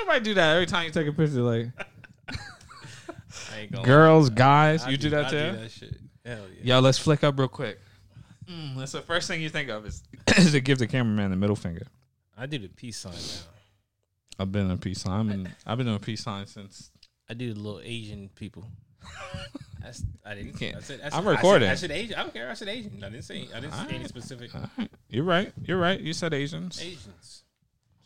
everybody do that every time you take a picture? Like I ain't gonna girls, guys, I you do that I too. do that shit. Hell yeah. Yo, let's flick up real quick. Mm, that's the first thing you think of is, is to give the cameraman the middle finger. I do the peace sign now. I've been in a peace sign. I've been, I've been doing peace sign since. I do the little Asian people. That's, I didn't. can't- I said, I said, I'm I said- recording. I said, Asian. I don't care. I said Asian. I didn't say. I didn't say any specific All right. You're right. You're right. You said Asians. Asians.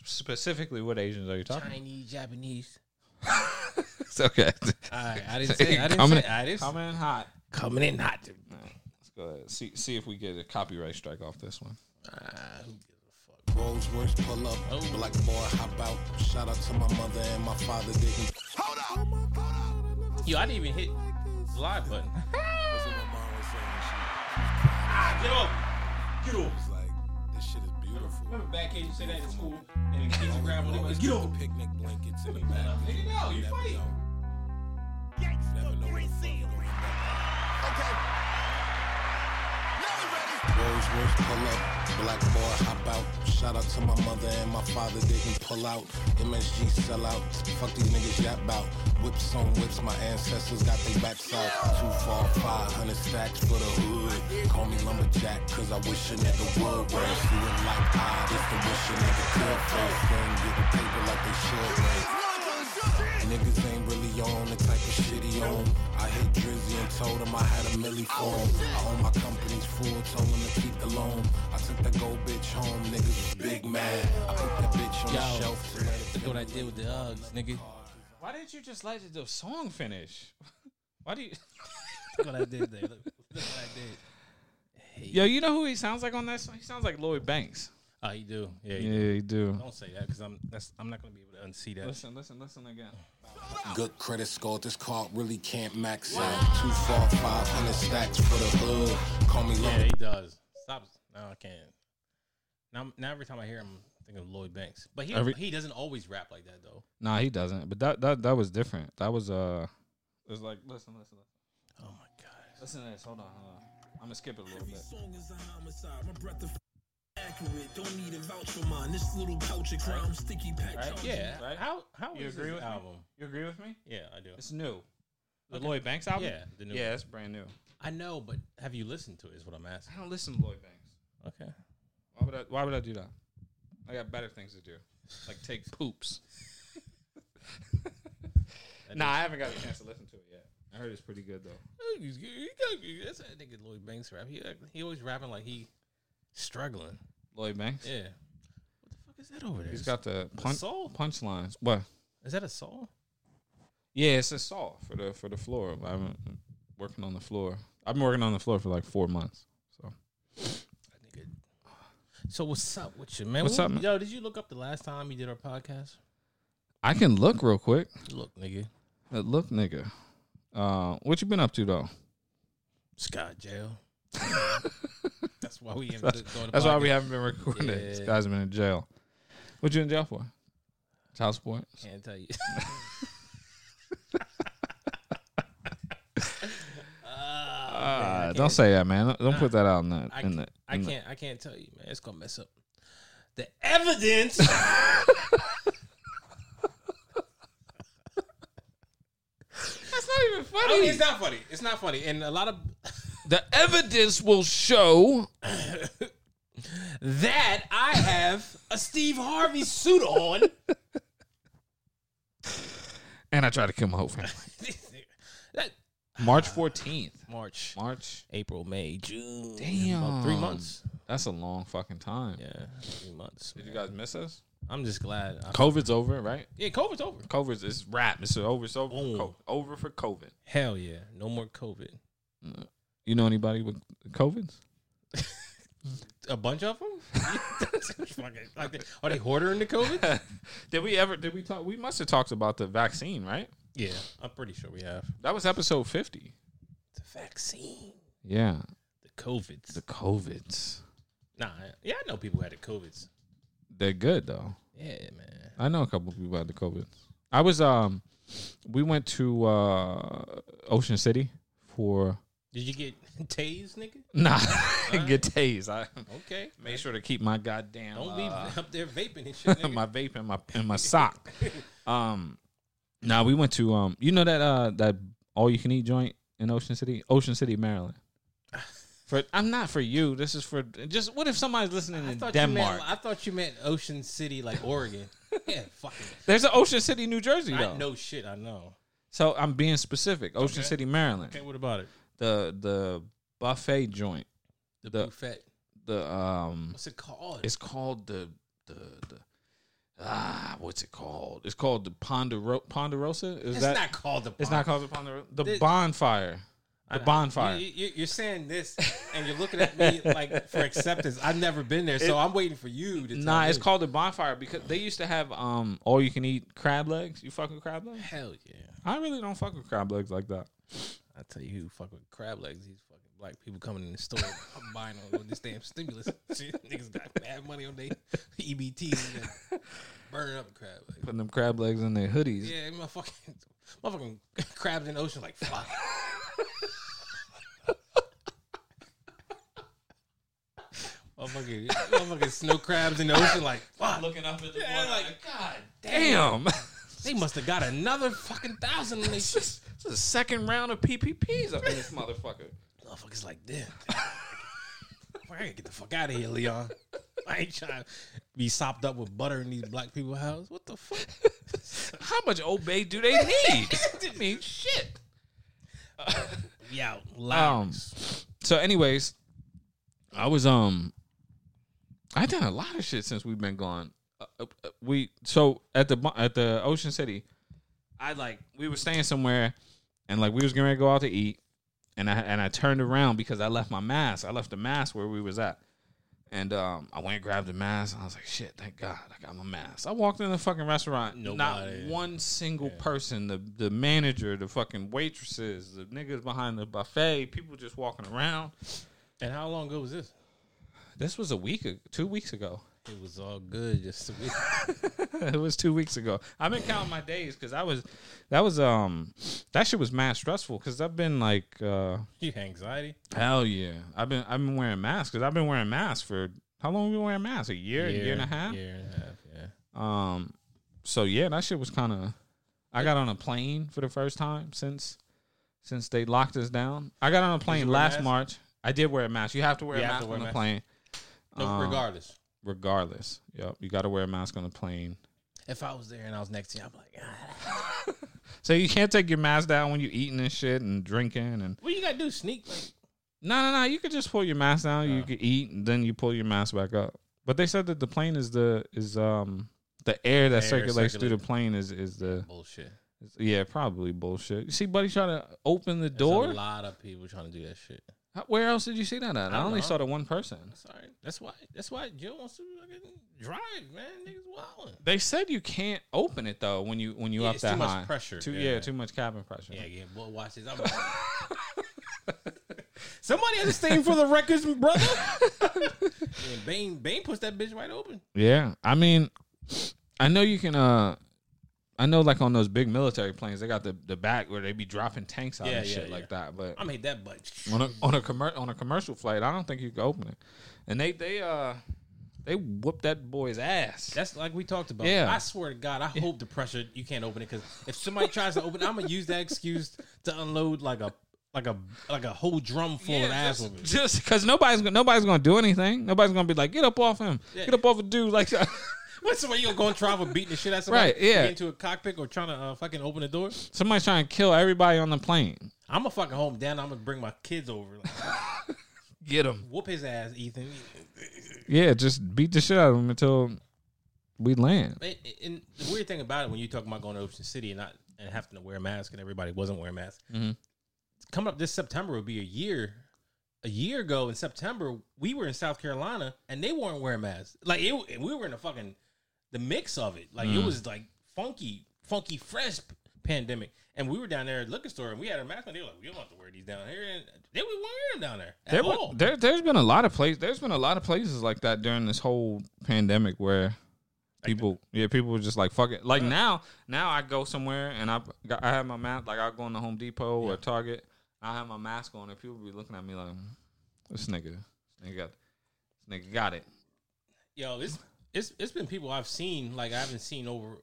Specifically, what Asians are you talking? Chinese, Japanese. It's okay. I, I didn't say. I didn't Coming- say. I didn't. Coming in hot. Coming in hot. Let's go ahead. See see if we get a copyright strike off this one. Ah, who gives a fuck? Rolls Royce pull up, Oh. black boy hop out. Shout out to my mother and my father didn't. Hold up, hold up. Yo, I didn't even hit the live button. That's what my mom was saying. She Get off. Get off. Remember back in you say that in school, and the kids would grab one. They Always get put off. the picnic blankets in the back. Nigga, no, you never fight. know. Never know where Rolls pull up, black boy hop out. Shout out to my mother and my father didn't pull out. MSG sell out, fuck these niggas yap out. Whips on whips, my ancestors got their backs out. Five hundred stacks for the hood. Call me lumberjack, cause I wish a nigga would. Whereas you would like I, this the wish a nigga could. First thing, get the paper like they should. Niggas ain't really on the on. I hit Drizzy and told him I had a milli for him. I own my company's full, told him to keep the loan. I took that gold bitch home, niggas was big mad. I put that bitch on the shelf to let it Look what I did with the Uggs, nigga. Why didn't you just let the song finish? Why do you? Look what I did there. Look, look what I did. Yo, you know who he sounds like on that song? He sounds like Lloyd Banks. Ah, oh, you do. Yeah, you Yeah, do. you do. Don't say that because I'm that's I'm not gonna be able to unsee that. Listen, listen, listen again. Good credit score, this card really can't max out. Two, four, five hundred stacks for the hood. Call me Yeah, he does. Stop. No, I can't. Now, now every time I hear him, I think of Lloyd Banks. But he Every- he doesn't always rap like that though. Nah, he doesn't. But that that that was different. That was uh, it was like listen, listen, listen. Oh my god. Listen to this. Hold on, hold on. I'm gonna skip it a little bit. Accurate. Don't need a vouch for mine. This little couch of crime, sticky pack. Right? Yeah. Right? How how You is agree this with me? album? You agree with me? Yeah, I do. It's new. The Okay. Lloyd Banks album. Yeah, the new yeah, it's brand new. I know, but have you listened to it? Is what I'm asking. I don't listen to Lloyd Banks. Okay. Why would I? Why would I do that? I got better things to do, like take poops. That nah, I haven't got a chance to listen to it yet. I heard it's pretty good though. He's- he got- That's that nigga Lloyd Banks rap. He he always rapping like he struggling. Lloyd Banks. Yeah. What the fuck is that over there? He's got the punch soul? punchlines. What? Is that a soul? Yeah, it's a saw for the for the floor. I've been working on the floor. I've been working on the floor for like four months. So So what's up with you, man? What's What- up, man? Yo, did you look up the last time you did our podcast? I can look real quick. Look, nigga. Uh, look, nigga. Uh, what you been up to though? Scott jail. That's why we haven't That's, been doing the that's why we haven't been recording. Yeah. This guy's been in jail. What you in jail for? Child support. Can't tell you. Uh, don't say that, man. Don't put that out in the. I, in the, can't, I in the- can't. I can't tell you, man. It's gonna mess up the evidence. That's not even funny. I mean, it's not funny. It's not funny, and a lot of the evidence will show. that I have a Steve Harvey suit on. And I try to kill my whole family. that March fourteenth. March, March. April, May, June. Damn. about three months. That's a long fucking time. Yeah, three months. Did you guys miss us? I'm just glad. I, COVID's over, right? yeah, COVID's over. COVID's it's wrap. It's over. It's over. Boom. For Over for COVID. Hell yeah, no more COVID. Mm. You know anybody with COVIDs? A bunch of them. like are they hoarding the COVID? did we ever? Did we talk? We must have talked about the vaccine, right? yeah, I'm pretty sure we have That was episode fifty. the vaccine. Yeah, The COVIDs. the COVIDs. nah, yeah, I know people who had the COVIDs. They're good though. Yeah, man. I know a couple people had the COVIDs. I was um, we went to uh Ocean City for Did you get tased, nigga? nah get tased. I Okay. made sure to keep my goddamn Don't be uh, up there vaping and shit. Nigga. my vape and my and my sock. Um, now we went to um, you know that uh that all you can eat joint in Ocean City, Ocean City, Maryland. For I'm not for you. This is for just what if somebody's listening I in you meant. Denmark? I thought you meant Ocean City, like Oregon. yeah, fucking. There's an Ocean City, New Jersey I though. know shit. I know. So I'm being specific. Ocean Okay. City, Maryland. Okay, what about it? The the buffet joint. The, The- buffet. The um, What's it called? it's called the the the. Ah, what's it called? It's called the Pondero- Ponderosa. Is it's that? not called the. it's not called the Ponderosa. The This- bonfire. The I- bonfire. You, you, you're saying this, and you're looking at me like for acceptance. I've never been there, so I'm waiting for you to. Tell Nah, me. it's called the bonfire because they used to have um all you can eat crab legs. You fuck with crab legs? Hell yeah! I really don't fuck with crab legs like that. I tell you who fuck with crab legs. These fucking black people coming in the store buying on this damn stimulus. Shit, Niggas got mad money on their EBTs and burning up crab legs. Putting them crab legs in their hoodies. Yeah, motherfucking, motherfucking crabs in the ocean like fuck. motherfucking, motherfucking snow crabs in the ocean like fuck. Looking up at the Yeah, like god damn. They must have got another fucking thousand on they shit. It's a second round of PPPs up in this motherfucker. Motherfuckers like damn. I gotta get the fuck out of here, Leon. I ain't trying to be sopped up with butter in these black people's house. What the fuck? How much Old Bay do they need? I mean, shit. Out Um. loud. So, anyways, I was um, I done a lot of shit since we've been gone. Uh, uh, we so at the at the Ocean City, I like we were staying somewhere, and like we was getting ready to go out to eat, and I and I turned around because I left my mask. I left the mask where we was at. And um, I went and grabbed the mask. I was like, "Shit, thank God, I got my mask." I walked in the fucking restaurant. Nobody. Not one single person. The the manager, the fucking waitresses, the niggas behind the buffet, people just walking around. and how long ago was this? This was a week, two weeks ago. It was all good. Just a week. it was two weeks ago. I've been counting my days because I was, that was um, that shit was mad stressful because I've been like, uh, you anxiety. hell yeah, I've been I've been wearing masks because I've been wearing masks for how long? Have we been wearing masks? A year, a year and a half. Year and a half. Yeah. Um, so yeah, that shit was kind of. I got on a plane for the first time since since they locked us down. I got on a plane wear a last? March. I did wear a mask. You have to wear You a mask wear on a the mask. plane, No, Um, regardless. Regardless. Yep, you got to wear a mask on the plane. If I was there and I was next to you, I'm like, ah. So you can't take your mask down when you're eating and shit and drinking and what you gotta do? Sneak like no no no. You could just pull your mask down. You Oh. could eat and then you pull your mask back up. But they said that the plane is the is um the air that Air circulates through the plane is is the bullshit. is- yeah probably bullshit. You see, buddy trying to open the There's door. a lot of people trying to do that shit. How- Where else did you see that at? I, I only know. saw the one person. Sorry. That's why. That's why Joe wants to fucking drive, man. Niggas wilding. They said you can't open it though when you when you Yeah, up it's that too much high. pressure. Too, Yeah. yeah. too much cabin pressure. Yeah, yeah. Boy, watch this. I'm Somebody understand for the records, brother. and Bane, Bane puts that bitch right open. Yeah, I mean, I know you can. uh I know, like on those big military planes, they got the the back where they be dropping tanks out Yeah, and yeah, shit yeah. like that. But I made that butt. on a on a commer- on a commercial flight, I don't think you can open it. And they they uh they whooped that boy's ass. That's like we talked about. Yeah. I swear to God, I hope the pressure you can't open it because if somebody tries to open, it, I'm gonna use that excuse to unload like a like a like a whole drum full of ass just, just because nobody's gonna- nobody's gonna do anything. Nobody's gonna be like, get up off him, Yeah. get up off a dude. Like, What somebody you gonna go and travel beating the shit out of somebody? Right, yeah. Get into a cockpit or trying to uh, fucking open the door. somebody's trying to kill everybody on the plane. I'm gonna fucking home down. I'm gonna bring my kids over. Like, Get him. whoop his ass, Ethan. Yeah, just beat the shit out of him until we land. And, and the weird thing about it, when you talk about going to Ocean City and not and having to wear a mask, and everybody wasn't wearing masks. Mhm. Coming up this September will be a year. A year ago in September, we were in South Carolina and they weren't wearing masks. Like it, we were in a fucking the mix of it. Like it Mm. was like funky, funky, fresh pandemic. And we were down there at the liquor store and we had our mask on. They were like, "We don't have to wear these down here," and they were wearing them down there at There, all. were- there, there's been a lot of places. There's been a lot of places like that during this whole pandemic where people, yeah, people were just like, "Fuck it." Like now, now I go somewhere and I, got, I have my mask. Like I go in the Home Depot or Target, I have my mask on, and people be looking at me like, "This nigga, this nigga got, this nigga got it." Yo, it's it's it's been people I've seen like I haven't seen over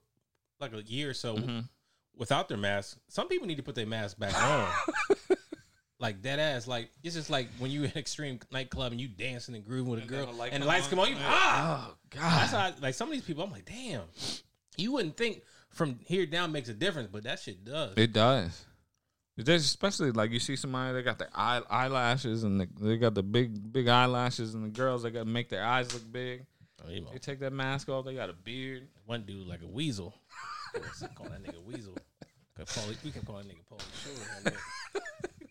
like a year or so Mm-hmm. without their mask. Some people need to put their mask back on. like dead ass. Like it's just like when you in extreme nightclub and you dancing and grooving with a And then girl, the light and the lights on. come on, you ah. Oh That's God. how like some of these people. I'm like, damn. You wouldn't think from here down makes a difference, but that shit does. It does. There's especially like you see somebody they got their eye, eyelashes and the, they got the big big eyelashes and the girls they got to make their eyes look big. Oh, you They take that mask off. They got a beard. one dude like a weasel. Call that nigga weasel. Pauly- We can call that nigga Pauly Shore.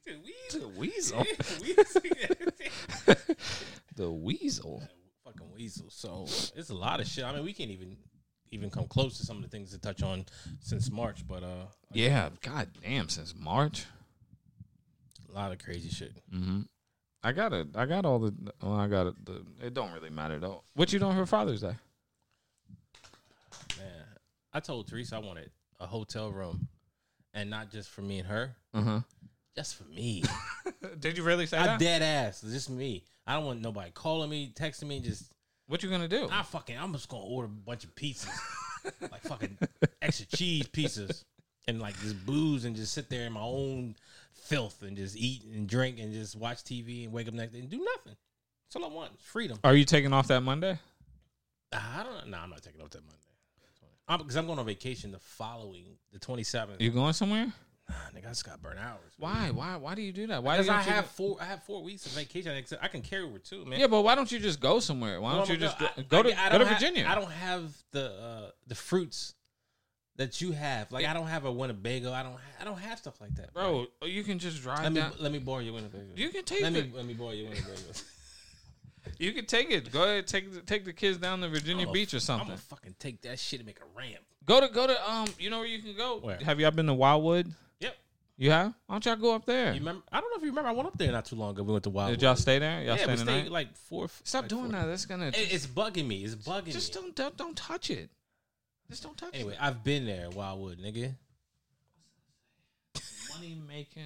The weasel. The weasel. The weasel. fucking weasel. So it's a lot of shit. I mean, we can't even even come close to some of the things to touch on since March, but uh, Yeah. God damn. Since March. a lot of crazy shit. Mm-hmm. I got it. I got all the. Well, I got it. The, it don't really matter though. What you doing for Father's Day? Man, I told Teresa I wanted a hotel room, and not just for me and her, Uh huh. just for me. Did you really say I that? dead ass, just me. I don't want nobody calling me, texting me. Just What you gonna do? I fucking, I'm just gonna order a bunch of pizzas, like fucking extra cheese pizzas, and like just booze, and just sit there in my own filth, and just eat and drink, and just watch TV, and wake up next day and do nothing. That's all I want. Freedom. Are you taking off that Monday? I don't. No, I'm not taking off that Monday. Because I'm, going on vacation the following, the 27th. You going somewhere? Nah, nigga, I just got burnt hours. Why? Why? Why do you do that? Why? Because I have go- four. I have four weeks of vacation. I can- carry over two, man. Yeah, but why don't you just go somewhere? Why Well, don't you I'm just go, I- go to I go to have- Virginia? I don't have the uh, the fruits that you have. Like I don't have a Winnebago. I don't. I don't have stuff like that, bro. You can just drive Let me down. let me borrow your Winnebago. You can take let me it. let me borrow your Winnebago. You can take it. Go ahead, take the- take the kids down to Virginia Beach or something. I'm gonna fucking take that shit and make a ramp. Go to go to um. You know where you can go. Where? Have y'all been to Wildwood? Yep. You have. Why don't y'all go up there? You remember? I don't know if you remember. I went up there not too long ago. We went to Wild. Did y'all stay there? Y'all yeah, stay we stayed like four. Stop like doing four- that. That's gonna. It- It's bugging me. It's bugging just me. don't, don't don't touch it. Just don't touch Anyway, it. I've been there, Wildwood, nigga. Money making.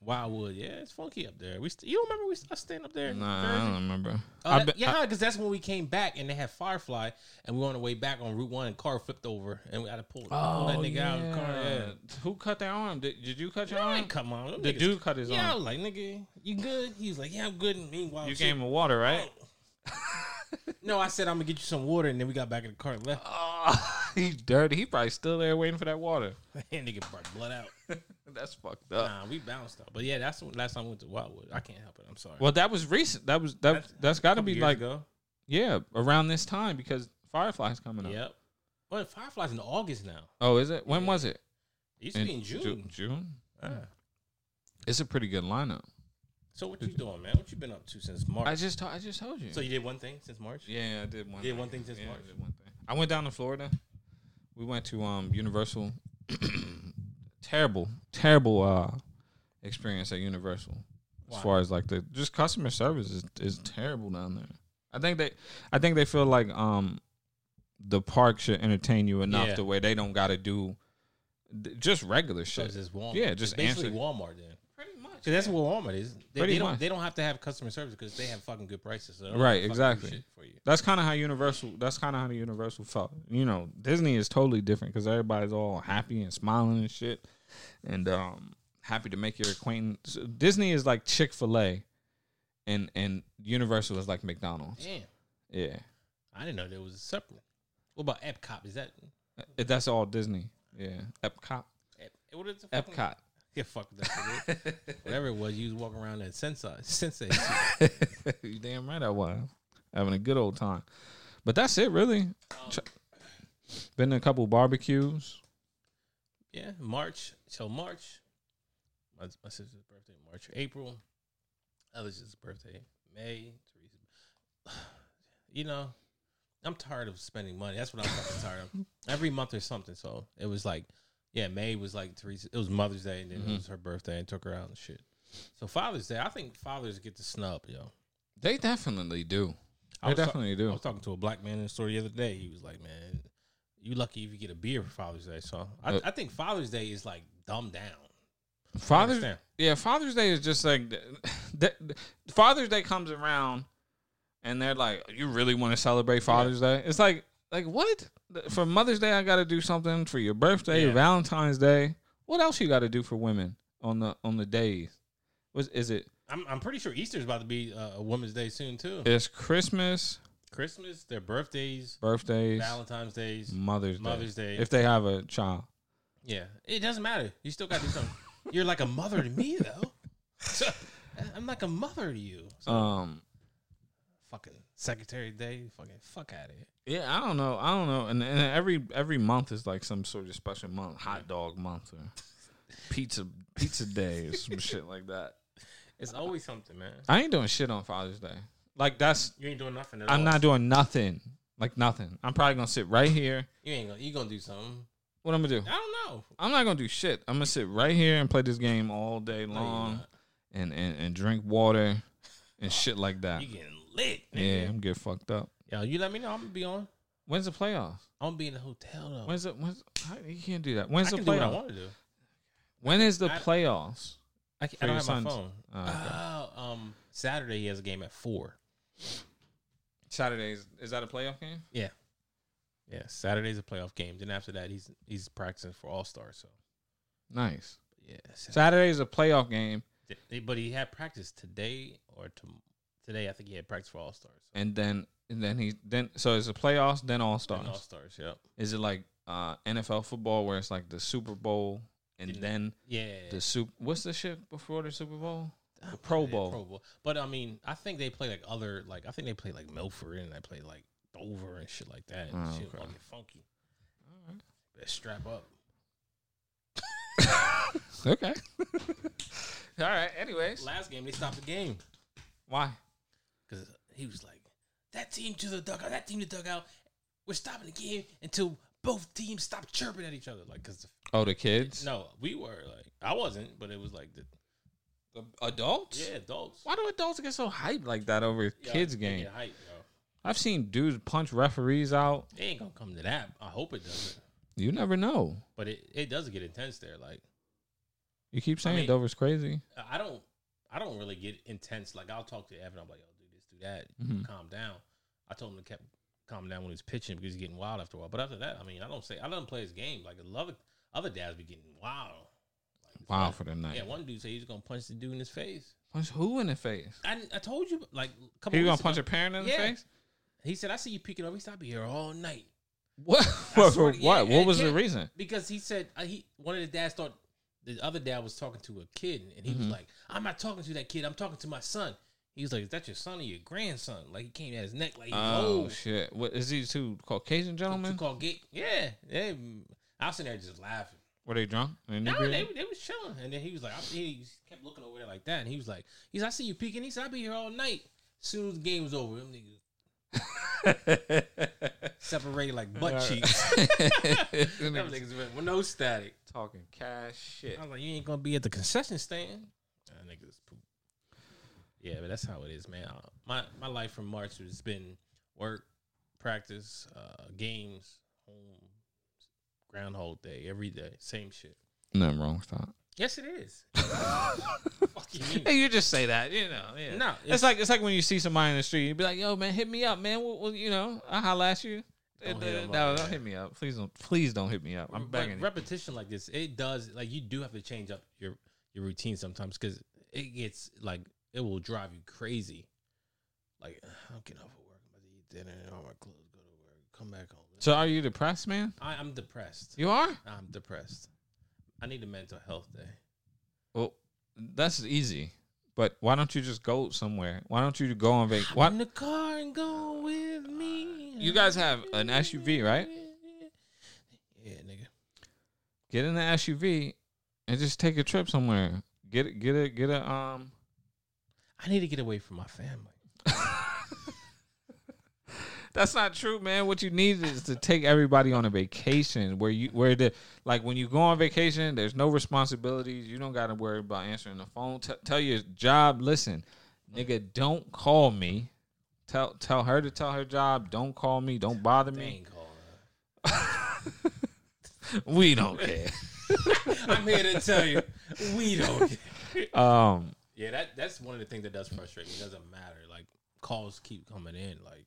Wildwood, yeah, it's funky up there. We st- you don't remember we st- staying up there? in Nah, I Jersey? don't remember. Oh, I've that- been- yeah, because that's when we came back and they had Firefly, and we were on the way back on Route One, and car flipped over, and we had to pull, pull oh, that nigga out of the car. Yeah, Who cut their arm? Did, did you cut your Man, arm? come on, them The niggas- dude cut his Yeah, I arm. was like, nigga, you good? He was like, yeah, I'm good. And meanwhile, You shit- gave him water, right? Oh. No, I said I'm gonna get you some water, and then we got back in the car and left. Oh, he's dirty. He probably still there waiting for that water. and nigga brought blood out. That's fucked up. Nah, we bounced out. But yeah, that's the last time we went to Wildwood. I can't help it. I'm sorry. Well, that was recent. That was that. That's- That's got to be like ago. yeah, around this time because Firefly's coming up. Yep. Well, Firefly's in August now. Oh, is it? When was it? It used to be in June. Ju- June. Ah. It's a pretty good lineup. So what you doing, man? What you been up to since March? I just to- I just told you. so you did one thing since March? yeah, I did one. Did thing. one thing since Yeah, I March? did one thing. I went down to Florida. We went to um Universal. terrible, terrible uh experience at Universal. As far as like the just customer service is, is terrible down there. I think they I think they feel like um the park should entertain you enough Yeah. to where they don't got to do th- just regular So shit. it's just Walmart. Yeah, just It's basically answer- Walmart then. Because that's what Walmart is. They, Pretty they don't much. they don't have to have customer service because they have fucking good prices. So they don't Right, have to fucking do exactly. shit For you. That's kind of how Universal. That's kind of how the Universal felt. You know, Disney is totally different because everybody's all happy and smiling and shit, and um, happy to make your acquaintance. Disney is like Chick Fil A, and and Universal is like McDonald's. Damn, Yeah, I didn't know there was a separate. What about Epcot? Is that Uh, that's all Disney. Yeah, Epcot. Ep, what is the fucking- Epcot. Yeah, fuck that. Whatever it was, you was walking around that sensei, sensei. you damn right I was having a good old time. But that's it, really. Um, Ch- Been to a couple barbecues. Yeah, March. So March, my, my sister's birthday. March, April, Alice's birthday. May, Teresa. You know, I'm tired of spending money. That's what I'm fucking tired of. Every month or something. So it was like, yeah, May was like Teresa. It was Mother's Day, and then Mm-hmm. it was her birthday, and took her out and shit. So Father's Day, I think fathers get the snub, yo. They definitely do. I They was ta- definitely I was talking to a black man in the store the other day. He was like, "Man, you lucky if you get a beer for Father's Day." So I, Uh, I think Father's Day is like dumbed down. Father's yeah, Father's Day is just like th- th- Father's Day comes around, and they're like, "You really want to celebrate Father's Day?" It's like, like what? For Mother's Day, I got to do something for your birthday, Yeah. Valentine's Day. What else you got to do for women on the on the days? Was is it? I'm I'm pretty sure Easter's about to be uh, a Women's Day soon too. It's Christmas, Christmas, their birthdays, birthdays, Valentine's days, Mother's Day. Mother's Day. If they have a child. Yeah, it doesn't matter. You still got to do something. You're like a mother to me, though. I'm like a mother to you. So, Um. fucking Secretary Day, fucking fuck out of here. Yeah, I don't know. I don't know. And, and every every month is like some sort of special month, hot dog month or pizza pizza day or some shit like that. It's always something, man. I ain't doing shit on Father's Day. Like that's You ain't doing nothing at I'm all. not doing nothing. Like nothing. I'm probably gonna sit right here. You ain't gonna. You gonna do something? What I'm gonna do? I don't know. I'm not gonna do shit. I'm gonna sit right here and play this game all day No, you're long not. and, and and drink water and shit like that. You getting lit? Yeah, I'm getting fucked up. Yo, you let me know. I'm gonna be on. When's the playoffs? I'm gonna be in the hotel though. When's it? When's how, you can't do that? When's I the what I want to do. When is the I- playoffs? I, I don't have sons. my phone. Oh, okay. Oh, um, Saturday he has a game at four. Saturdays is that a playoff game? Yeah, yeah. Saturday's a playoff game. Then after that, he's he's practicing for All Star. So Nice. yeah, Saturday is a playoff game, But he had practice today or to, today. I think he had practice for All Stars. and then and then he then so it's a playoffs, then all Stars. All stars. Yep. Is it like uh, NFL football where it's like the Super Bowl and then Yeah. the soup? What's the shit before the Super Bowl? Uh, Pro Bowl. Pro Bowl. But I mean, I think they play like other like I think they play like Milford and they play like Dover and shit like that. And Oh, shit okay. get funky. Better strap up. Okay. all right. Anyways, Last game they stopped the game why? Because he was like, "That team to the dugout, that team to the dugout. We're stopping the game until both teams stop chirping at each other." Like, cause Oh, the kids. no, we were like, I wasn't, but it was like the The adults. yeah adults. Why do adults get so hyped like that over Yo, kids they game? get hype, yo. I've seen dudes punch referees out. It ain't gonna come to that. I hope it doesn't. You never know. But it, it does get intense there. Like You keep saying mean- Dover's crazy. I don't I don't really get intense. Like I'll talk to Evan. I'm like, yo, do this, do that, Mhm. calm down. I told him to keep calm down when he was pitching because he's getting wild after a while. But after that, I mean, I don't say I let him play his game. Like a lot of other dads be getting wild. Like, Wow one- for the night. Yeah, one dude said he was gonna punch the dude in his face. Punch who in the face? I, I told you like a couple He gonna punch a parent in the face? He said, I see you peeking over. He said, I'll be here all night. What? I what? to- yeah, what was the reason? because he said uh, he one of the dads thought the other dad was talking to a kid, and he was Mhm. like, "I'm not talking to that kid. I'm talking to my son." He was like, "Is that your son or your grandson?" Like he came at his neck like, Oh "Oh, shit! What is these two Caucasian gentlemen? called gate." Yeah, they, I was sitting there just laughing. Were they drunk? They No, they, they was chilling, and then he was like, I, he kept looking over there like that, and he was like, "He's I see you peeking." He said, "I'll be here all night." Soon as the game was over, them niggas separated like butt cheeks. Them niggas went with no static. talking cash shit. I was like, you ain't gonna be at the concession stand. That niggas. Yeah, but that's how it is, man. Uh, My my life from March has been work, practice, uh, games, home, Groundhog Day, every day, same shit. Nothing wrong with that. Yes, it is. You mean? Hey, you just say that, you know. Yeah. No, it's, it's- like it's like when you see somebody in the street, you be like, "Yo, man, hit me up, man. Well, well, you know, I holla at you." Don't 'em no, up, don't hit me up. Please don't. Please don't hit me up. I'm begging. you. repetition like this, it does like you do have to change up your your routine sometimes because it gets like it will drive you crazy. Like I'm getting off of work, I'm about to eat dinner, all my clothes, go to work, come back home. So, are you depressed, man? I, I'm depressed. You are. I'm depressed. I need a mental health day. Well, that's easy. But why don't you just go somewhere? Why don't you go on vacation? What? in the car and go with me. You guys have an SUV, right? Yeah, nigga. Get in the SUV and just take a trip somewhere. Get it. Get it. Get a um. I need to get away from my family. That's not true, man. What you need is to take everybody on a vacation where you where the like when you go on vacation, there's no responsibilities. You don't got to worry about answering the phone. T- tell your job, listen, nigga, don't call me. Tell tell her to tell her job, don't call me, don't bother me. We don't care. I'm here to tell you, we don't. care. um, Yeah, that that's one of the things that does frustrate me. It doesn't matter. Like calls keep coming in. Like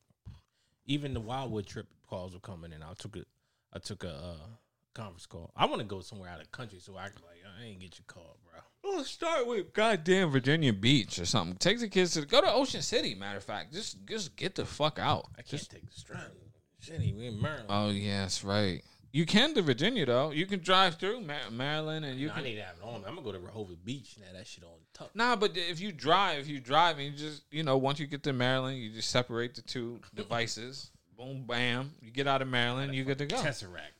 even the Wildwood trip calls were coming, in. I took a I took a uh, conference call. I want to go somewhere out of country, so I can like I ain't get your call, bro. Well, start with goddamn Virginia Beach or something. Take the kids to go to Ocean City. Matter of fact, just just get the fuck out. I can't take the strand. Shit, we in Maryland. Oh yes, right. You can to Virginia though. You can drive through Mar- Maryland and you No, I can. need to have it on. I'm gonna go to Rehoboth Beach now. that shit on top. Nah, but if you drive, if you drive and you just you know once you get to Maryland, you just separate the two devices. Boom, bam. You get out of Maryland, you good to go. Tesseract.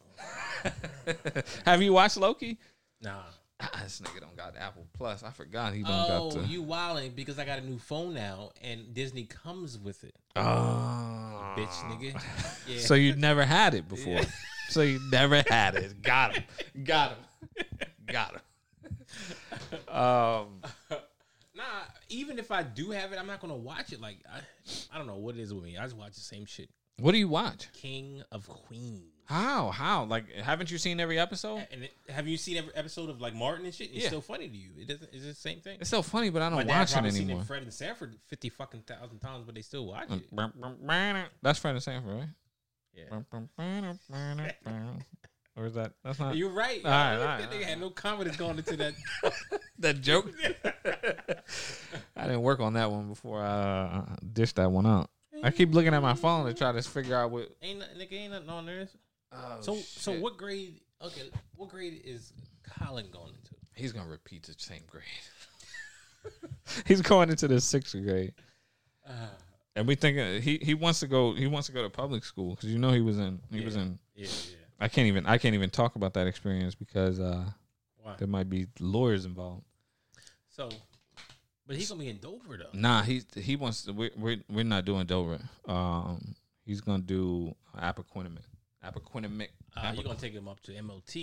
Have you watched Loki? Nah. Ah, this nigga don't got Apple Plus. I forgot he don't Oh, got the. you wilding because I got a new phone now and Disney comes with it. Oh, Bitch, nigga. Yeah. So you'd never had it before. So you never had it. Got him. Got him. Got him. Um. Nah, even if I do have it, I'm not gonna watch it. Like I, I don't know what it is with me. I just watch the same shit. What do you watch? King of Queens. How? How? Like, haven't you seen every episode? And it, have you seen every episode of like Martin and shit? It's Yeah. still funny to you. It doesn't. Is it the same thing? It's so funny, but I don't watch it probably seen anymore. it Fred and Sanford fifty fucking thousand times, but they still watch Mm. it. That's Fred and Sanford, right? Yeah. Or is that? That's not You're right. All right, That all right, nigga all had no confidence going into that. that joke. I didn't work on that one before I uh, dished that one out. I keep looking at my phone to try to figure out what. ain't nothing, nigga, ain't nothing on there. Oh, So, so what grade? Okay, what grade is Colin going into? He's gonna repeat the same grade. He's going into the sixth grade, Uh, and we thinking he he wants to go. He wants to go to public school because you know he was in he was in. yeah, yeah. I can't even I can't even talk about that experience because uh, Why? there might be lawyers involved. So, but he's gonna be in Dover though. Nah, he he wants to. We're we're, we're not doing Dover. Um, he's gonna do Appoquinimink. Appoquinimink. Uh, you're gonna take him up to MOT.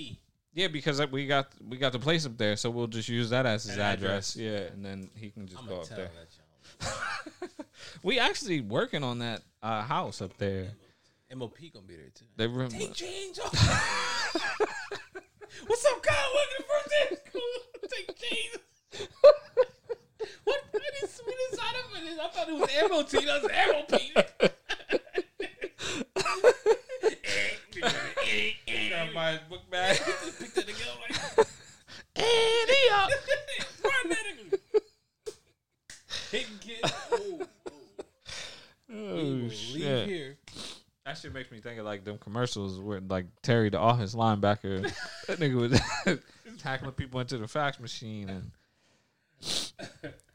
Yeah, because we got we got the place up there, so we'll just use that as his address. address. Yeah, and then he can just I'm go up there. That y'all. We actually working on that uh, house up there. MOP gonna be there too. They room, Take change off. What's up, Kyle? Welcome to first day. Take change. what? I didn't see this side of it. I thought it was MOT. That was MOP. Grab my book bag. Picked it together like. Run that nigga. Hitting kids. Oh, oh. Oh Leave shit! here. That shit makes me think of like them commercials where like Terry, the office linebacker, that nigga was tackling people into the fax machine and.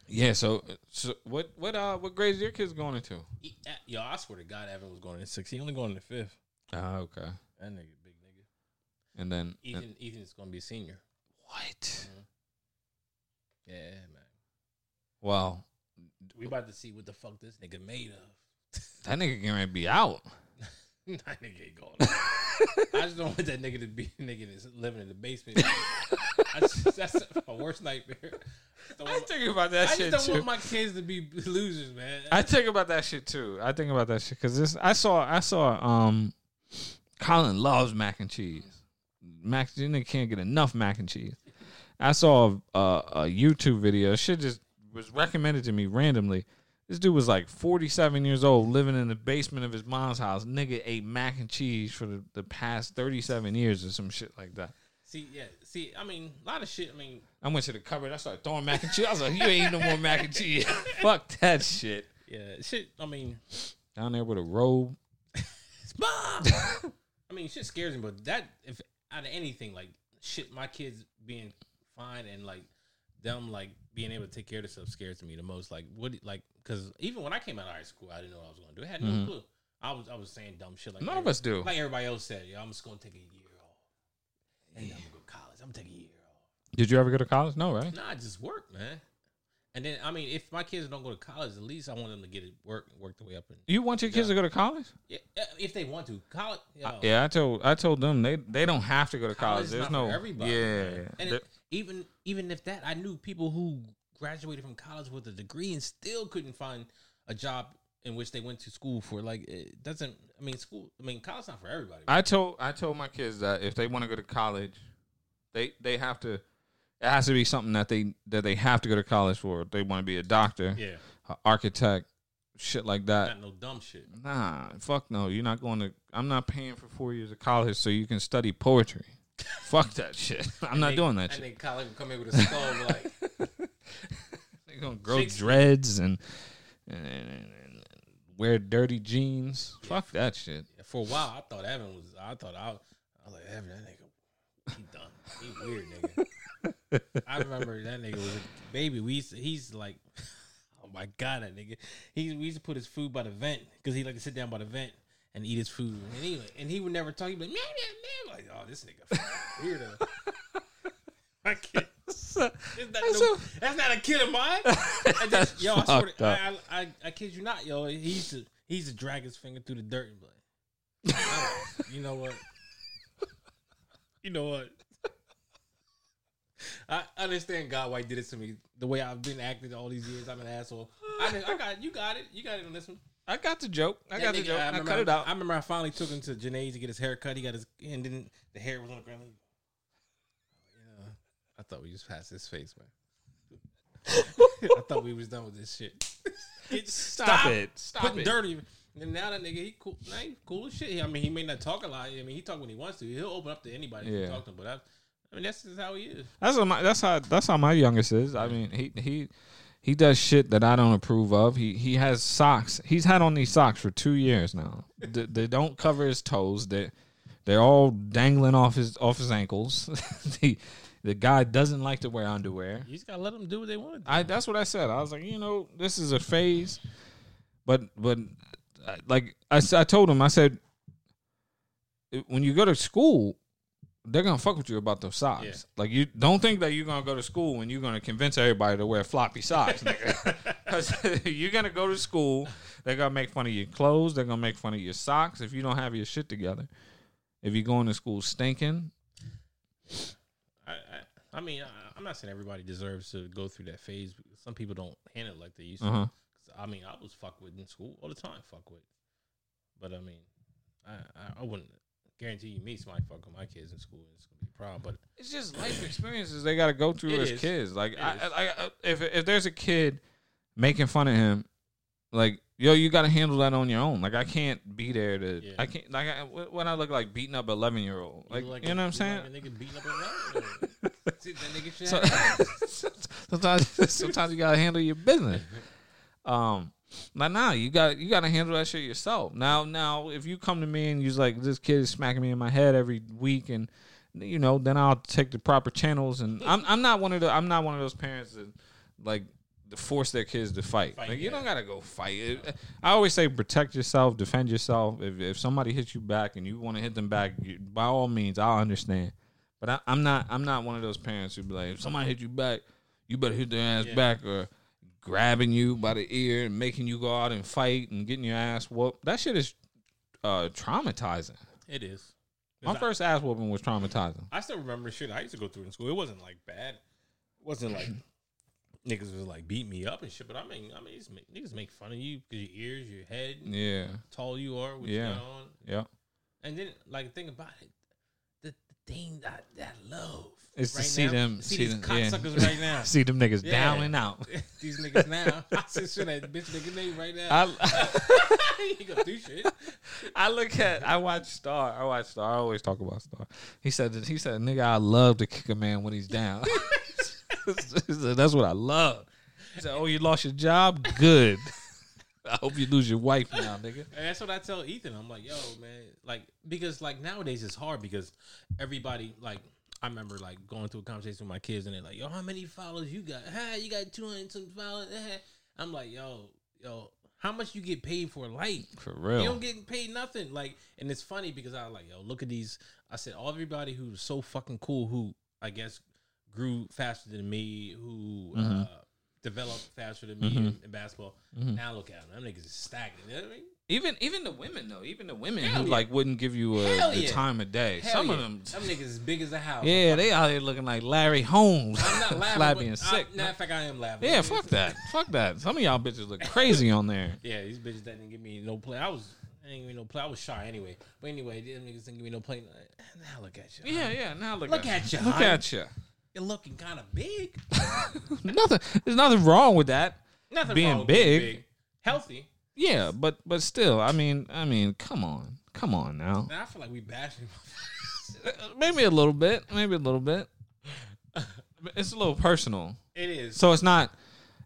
Yeah, so so what what uh what grades your kids going into? He- uh, Yo, I swear to God, Evan was going in six. He only going in the fifth. Ah, okay. That nigga, big nigga. And then Ethan, Ethan's gonna be a senior. what? Yeah, man. Well, We about to see what the fuck this nigga made of. that nigga to be out. that nigga ain't going. I just don't want that nigga to be nigga that's living in the basement. I just, that's my worst nightmare. I think about that I shit just don't too. want my kids to be losers, man. I think about that shit too. I think about that shit because this. I saw. I saw. Um, Colin loves mac and cheese. Mac, you nigga can't get enough mac and cheese. I saw a, a YouTube video. Shit just was recommended to me randomly. This dude was like 47 years old, living in the basement of his mom's house. Nigga ate mac and cheese for the, the past 37 years or some shit like that. see, yeah, see, I mean, a lot of shit. I mean, I went to the cupboard. I started throwing mac and cheese. I was like, "You ain't no more mac and cheese. Fuck that shit." yeah, shit. I mean, Down there with a robe. Mom. I mean, shit scares me, but that if out of anything, like shit, my kids being fine and like them like being able to take care of themselves scares me the most. Like what, like because even when I came out of high school, I didn't know what I was going to do. I had no clue. I was I was saying dumb shit like Mm-hmm. None of us do. Like everybody else said, yeah, I'm just going to take a year off. And then I'm gonna go to college. I'm take a year off. Did you ever go to college? No, right? Nah, I just work, man. And then I mean, if my kids don't go to college, at least I want them to get it work work their way up. And You want your kids to go to college? yeah, if they want to, college. You know, Yeah, I told I told them they they don't have to go to college. College There's no everybody, Yeah, man. And it, even even if that, I knew people who graduated from college with a degree and still couldn't find a job in which they went to school for. Like it doesn't. I mean, school. I mean, college not for everybody. I told I told my kids that if they want to go to college, they they have to. It has to be something that they that they have to go to college for. If they want to be a doctor, yeah, an architect, shit like that. Not no dumb shit. Nah, fuck no. You're not going to. I'm not paying for four years of college so you can study poetry. fuck that shit. I'm not They- doing that And shit. And then college will come in with a skull like, They're gonna grow Shakespeare. dreads and and, and, and wear dirty jeans. Fuck that shit. for a while, I thought Evan was. I thought I, I was like Evan, that nigga, he done. He weird nigga. I remember that nigga was a baby. We used to, he's like, oh my god, that nigga. He we used to put his food by the vent because he like to sit down by the vent and eat his food. And he and he would never talk. He'd be like, man, man, man. Like, oh, this nigga weirdo. I can't. That's no- so- that's not a kid of mine. And then, yo, I swear, to. I, I, I, I kid you not, yo. He used to, he used to drag his finger through the dirt and be like, "Oh, you know what? You know what? I understand God why he did it to me. The way I've been acting all these years, I'm an asshole. I, I got you got it. You got it on this one. I got the joke. I That got the joke. I, remember cut it out. I remember I finally took him to Janae's to get his hair cut. He got his and then the hair was on the ground. Yeah, I thought we just passed his face, man. I thought we was done with this shit. It- Stop it. Stop putting it. dirty. And now that nigga, he cool. Now he cool as shit. I mean, he may not talk a lot. I mean, he talk when he wants to. He'll open up to anybody Yeah. to talk to him. But I, I mean, that's just how he is. That's what my, that's how that's how my youngest is. I mean, he he he does shit that I don't approve of. He he has socks. He's had on these socks for two years now. they, they don't cover his toes. They they're all dangling off his off his ankles. the the guy doesn't like to wear underwear. You just gotta let them do what they want to. I that's what I said. I was like, you know, this is a phase, but but uh, like I told him, I said, when you go to school, they're gonna fuck with you about those socks. Yeah. Like you don't think that you're gonna go to school and you're gonna convince everybody to wear floppy socks, nigga. You're gonna go to school, they're gonna make fun of your clothes, they're gonna make fun of your socks if you don't have your shit together. If you're going to school stinking, I, I, I mean, I, I'm not saying everybody deserves to go through that phase. Some people don't handle it like they used to. uh huh. 'Cause, I mean, I was fucked with in school all the time. Fuck with, but I mean, I, I, I wouldn't guarantee you me somebody fuck with my kids in school. It's gonna be a problem. But It's just life experiences they got to go through It as is. kids. Like, It I, is. I, I, if if there's a kid making fun of him, like, yo, you got to handle that on your own. Like, I can't be there to. Yeah. I can't. Like, I, when I look like beating up eleven year old, like, you know what I'm saying? Like a nigga beating up a rat. See, that nigga shit So- happen. sometimes, sometimes you gotta handle your business. Um, but now you got you gotta handle that shit yourself. Now, now, if you come to me and you're like, this kid is smacking me in my head every week, and you know, then I'll take the proper channels. And I'm I'm not one of the I'm not one of those parents that like to force their kids to fight. Fight, like you yeah. don't gotta go fight. It- I always say protect yourself, defend yourself. If if somebody hits you back and you want to hit them back, you, by all means, I'll understand. But I, I'm not I'm not one of those parents who be like, if somebody hit you back, you better hit their ass Yeah. back or grabbing you by the ear and making you go out and fight and getting your ass whooped. That shit is uh, traumatizing. It is. My I- first ass whooping was traumatizing. I still remember shit I used to go through in school. It wasn't like bad. It wasn't like niggas was like beat me up and shit. But I mean, I mean, make- niggas make fun of you because your ears, your head, Yeah, tall you are, Yeah. on. yeah. And then, like, think about it. Thing that that love It's to right see now, them, see, see them, yeah. right now. see them niggas Yeah. down and out. these niggas now. I said that bitch nigga name right now. I, he gonna do shit. I look at I watch Star. I watch Star. I always talk about Star. He said that he said, nigga, I love to kick a man when he's down. He said, That's what I love. He said, Oh, you lost your job? Good. I hope you lose your wife now, nigga. And that's what I tell Ethan. I'm like, yo, man, like because like nowadays it's hard because everybody like I remember like going through a conversation with my kids and they're like, yo, how many followers you got? Ha, you got two hundred some followers. I'm like, yo, yo, how much you get paid for a like? For real. You don't get paid nothing. Like, and it's funny because I was like, yo, look at these. I said, all everybody who's so fucking cool, who I guess grew faster than me, who Mm-hmm. uh, developed faster than me in, in basketball. Mm-hmm. Now look at them. Them niggas is stagnant. You know what I mean? Even even the women though, even the women Hell who yeah. like wouldn't give you a, Hell the yeah. time of day. Hell Some yeah. of them, Them niggas as big as a house. yeah, they out here looking like Larry Holmes, I'm not laughing. flabby but and sick. I, nah, in fact, I am laughing. yeah, fuck that, fuck that. Some of y'all bitches look crazy on there. Yeah, these bitches that didn't give me no play. I was, I didn't give me no play. I was shy anyway. But anyway, them niggas didn't give me no play. Now look at you. Yeah, yeah. Now look, Look at, at ya, Look hun. at you. You're looking kind of big. nothing. There's nothing wrong with that. Nothing Being wrong with big. being big. Healthy. Yeah, but but still, I mean, I mean, come on, come on now. And I feel like we bashing. Maybe a little bit, maybe a little bit. It's a little personal, it is. so it's not.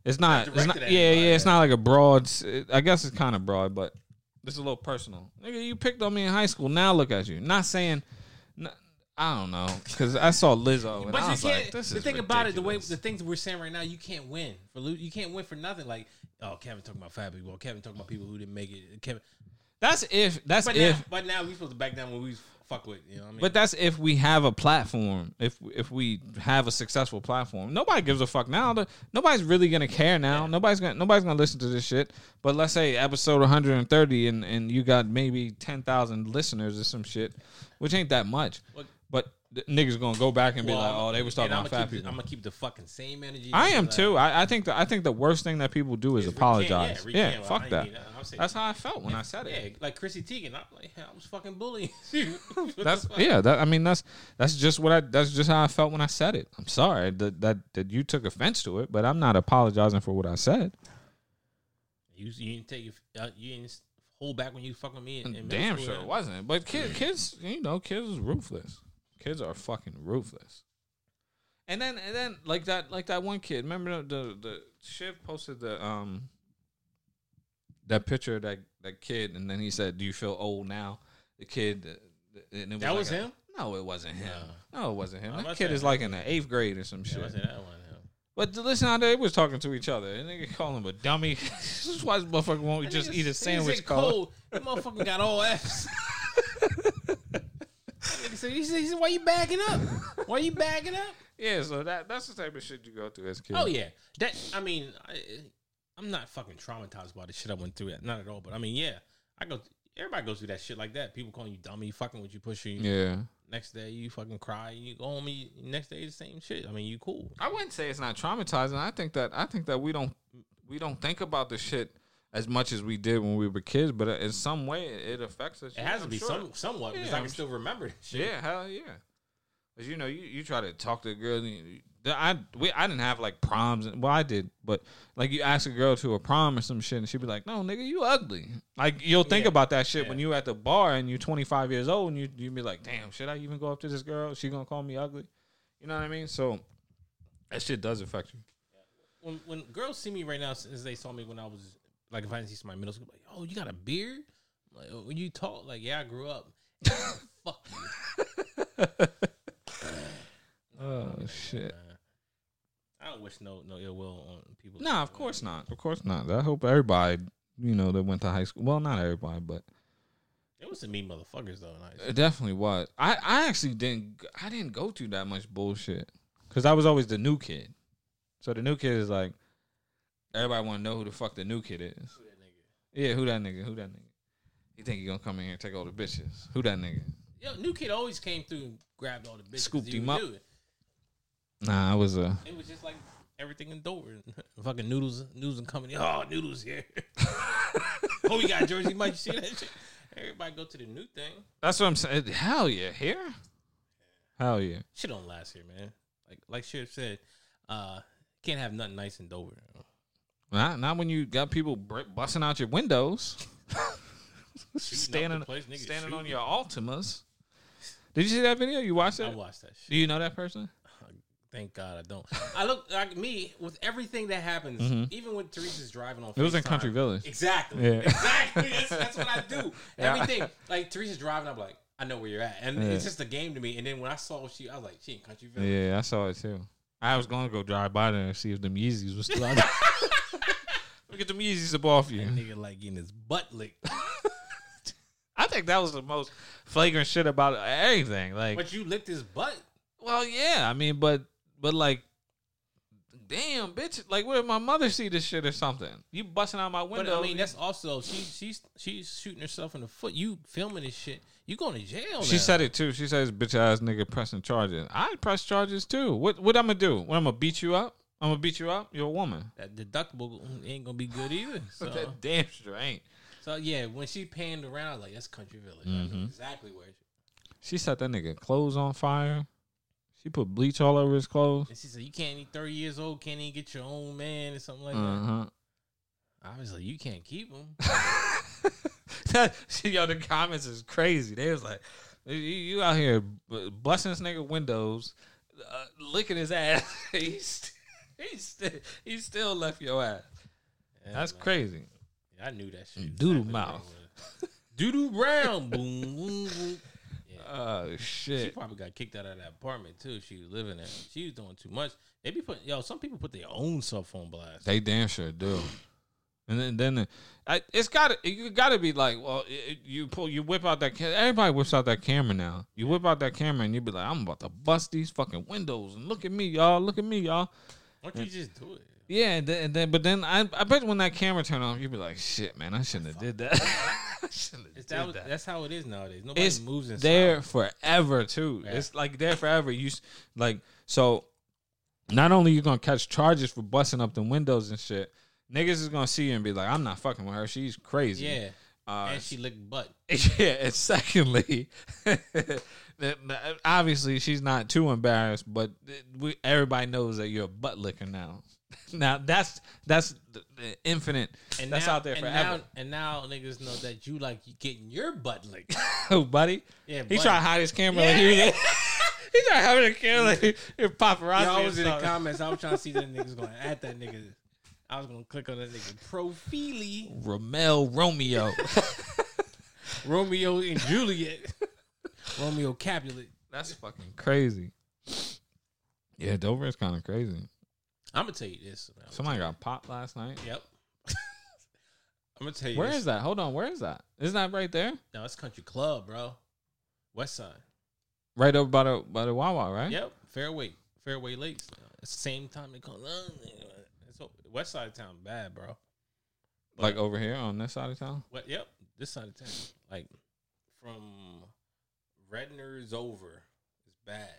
It's not. It's not yeah, yeah. It's not like a broad. I guess it's kind of broad, but it's a little personal. Nigga, you picked on me in high school. Now look at you. Not saying. I don't know, because I saw Lizzo and But I you was can't. like, "This the thing about it, the way the things we're saying right now, you can't win for you can't win for nothing. Like, oh, Kevin talking about fat people. Kevin talking about people who didn't make it. Kevin, That's if. That's but if. now, but now we supposed to back down when we fuck with. You know what I mean? But that's if we have a platform. If if we have a successful platform, nobody gives a fuck now. Nobody's really gonna care now. Nobody's gonna nobody's gonna listen to this shit. But let's say episode 130 and and you got maybe 10,000 listeners or some shit, which ain't that much. What- But the niggas gonna go back and be Well, like, oh, they was talking and about I'ma fat keep people. The, I'm gonna keep the fucking same energy. I am too. I, I think the I think the worst thing that people do is recant- apologize. yeah, Yeah, recant, like, I fuck ain't that. that. That's how I felt when I said it. Yeah, like Chrissy Teigen. I'm like, I was fucking bullying you. What the That's fuck? yeah. That I mean, that's that's just what I. That's just how I felt when I said it. I'm sorry that that that you took offense to it, but I'm not apologizing for what I said. You, you didn't take your- uh, you didn't hold back when you fucking me. In, in middle Damn school, sure yeah. it wasn't. But kid, kids, you know, kids is ruthless. Kids are fucking ruthless. And then and then like that like that one kid. Remember the the, the Shiv posted the um that picture of that that kid, and then he said, "Do you feel old now?" The kid. uh, And it That like was a- him? No, it wasn't him. No, it wasn't him. I'm That kid is like in the eighth grade or some Yeah, I shit. said that one. yeah. But to listen how they was talking to each other, and they call him a dummy. this is why this motherfucker won't just eat a sandwich. said cold. That motherfucker got all F's. Said, he said, why you bagging up? Why you bagging up? Yeah, so that that's the type of shit you go through as. Oh yeah, that I mean, I, I'm not fucking traumatized by the shit I went through. Not at all. But I mean, yeah, I go. Everybody goes through that shit like that. People calling you dummy, fucking with you, pushing you. yeah. Next day you fucking cry. You go home. You, next day the same shit. I mean, you cool. I wouldn't say it's not traumatizing. I think that I think that we don't we don't think about the shit as much as we did when we were kids, but in some way it affects us. It has to be sure. some somewhat because I I'm can still remember. Yeah, hell yeah. Cause you know, you, you try to talk to a girl. you- I we I didn't have like proms. And, well, I did, but like you ask a girl to a prom or some shit, and she'd be like, "No, nigga, you ugly." Like you'll think Yeah, about that shit yeah. when you at the bar and you're 25 years old, and you you be like, "Damn, should I even go up to this girl? She gonna call me ugly?" You know what I mean? So that shit does affect you. when when girls see me right now, since they saw me when I was like, if I didn't see somebody in middle school, like, oh, you got a beard? I'm like, oh, when you talk, like, yeah, I grew up. Fuck you. Oh shit. I don't wish no no ill will on people. Nah, of course not. Of course not. I hope everybody, you know, that went to high school. Well, not everybody, but There was some mean motherfuckers though. Nice. It definitely was. I, I actually didn't I didn't go through that much bullshit because I was always the new kid. So the new kid is like everybody want to know who the fuck the new kid is. Yeah, who that nigga? Who that nigga? You think he gonna come in here and take all the bitches? Who that nigga? Yo, new kid always came through and grabbed all the bitches. Scooped him up. Nah, I was a. It was just like everything in Dover. Fucking noodles, noodles and company. Oh, noodles here. oh, we got Jersey Mike. You see that shit? Everybody go to the new thing. That's what I'm saying. Hell yeah, here. Hell yeah. Shit don't last here, man. Like like Sheriff said, uh, can't have nothing nice in Dover. Not not when you got people busting out your windows, standing place, niggas standing on your Altimas. Did you see that video? You watched it? I watched that shit. Do you know that person? Thank God I don't. I look like me with everything that happens, even when Teresa's driving on. Mm-hmm. It was in Country Village. Exactly. Yeah. Exactly. That's, that's what I do. Yeah. Everything. Like Teresa's driving, I'm like, I know where you're at, and Yeah. it's just a game to me. And then when I saw she, I was like, she in Country Village. Yeah, I saw it too. I was going to go drive by there and see if them Yeezys was still out me get them Yeezys up off you. That nigga like getting his butt licked. I think that was the most flagrant shit about everything. Like, but you licked his butt. well, yeah, I mean, but but like, damn, bitch, like, what if my mother see this shit or something? You busting out my But window? I mean, that's also she she's she's shooting herself in the foot. You filming this shit. You going to jail? she now. said it too. She says, "Bitch ass nigga pressing charges." I press charges too. What what I'm gonna do? What I'm gonna beat you up? I'm gonna beat you up. You're a woman. that deductible ain't gonna be good either. So, that damn sure ain't. so yeah, when she panned around, like that's Country Village. Mm-hmm. know exactly where. She, She set that nigga clothes on fire. She put bleach all over his clothes. and she said you can't. Be Thirty years old, can't even get your own man or something like Uh that. Obviously, you can't keep them. Yo, the comments is crazy. They was like, "You, you out here busting this nigga windows, uh, licking his ass. he's he's still, he still left your ass. That's crazy. I knew that shit. Mm, doodle Exactly mouth. what it was. Doodle brown. boom, boom, boom. Yeah. Oh shit! She probably got kicked out of that apartment too. She was living there. She was doing too much. They be putting yo. Some people put their own cell phone blast. They damn sure do. And then, then the, I, it's got to you got to be like, well, it, you pull, you whip out that. ca- Everybody whips out that camera now. You whip out that camera and you be like, I'm about to bust these fucking windows and look at me, y'all. Look at me, y'all. Why don't you just do it? Yeah, and then, and then but then I, I bet when that camera turned off, you'd be like, shit, man, I shouldn't have did that. I shouldn't have It's did that, that. That's how it is nowadays. Nobody It's moves in there silence. forever too. Yeah. It's like there forever. You s- like so. Not only you gonna catch charges for busting up the windows and shit, niggas is gonna see you and be like, "I'm not fucking with her. She's crazy." Yeah, Uh, and she licked butt. yeah. And secondly, obviously she's not too embarrassed, but we, everybody knows that you're a butt licker now. now that's that's infinite. And that's now, out there and forever. Now, and now niggas know that you like getting your butt licked. Oh, buddy. Yeah, He buddy. tried to hide his camera. Like he, was, he tried having a camera like he- paparazzi. Yo, I was in the comments. I was trying to see that niggas going at that nigga. I was gonna click on that nigga profile. Ramel Romeo. Romeo and Juliet. Romeo Capulet. That's fucking crazy. Yeah, Dover is kind of crazy. I'm gonna tell you this. man. Somebody got popped last night. Yep. I'm gonna tell you. Where this. is that? Hold on. Where is that? Isn't that right there? No, it's Country Club, bro. West Side. Right over by the by the Wawa, right? Yep. Fairway. Fairway Lakes. It's same time they call. Uh, it's o- West Side of town bad, bro. Like over here on this side of town. What? Yep. This side of town, like from Redner's over, It's bad.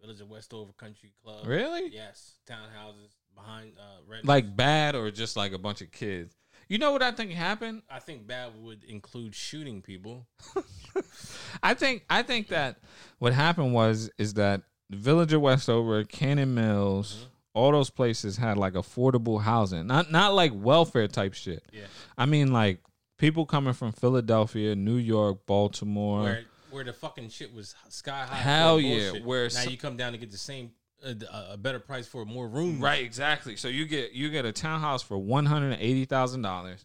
Village of Westover Country Club. Really? Yes. Townhouses behind uh, Redner's. Like bad or just like a bunch of kids? You know what I think happened? I think bad would include shooting people. I think I think that what happened was is that the Village of Westover, Cannon Mills, Mm-hmm. all those places had like affordable housing, not not like welfare type shit. Yeah. I mean like people coming from Philadelphia, New York, Baltimore. Where where the fucking shit was sky high. Hell yeah, bullshit. where now some- you come down to get the same uh, a- a better price for more room. Right, exactly. So you get you get a townhouse for one hundred and eighty thousand dollars,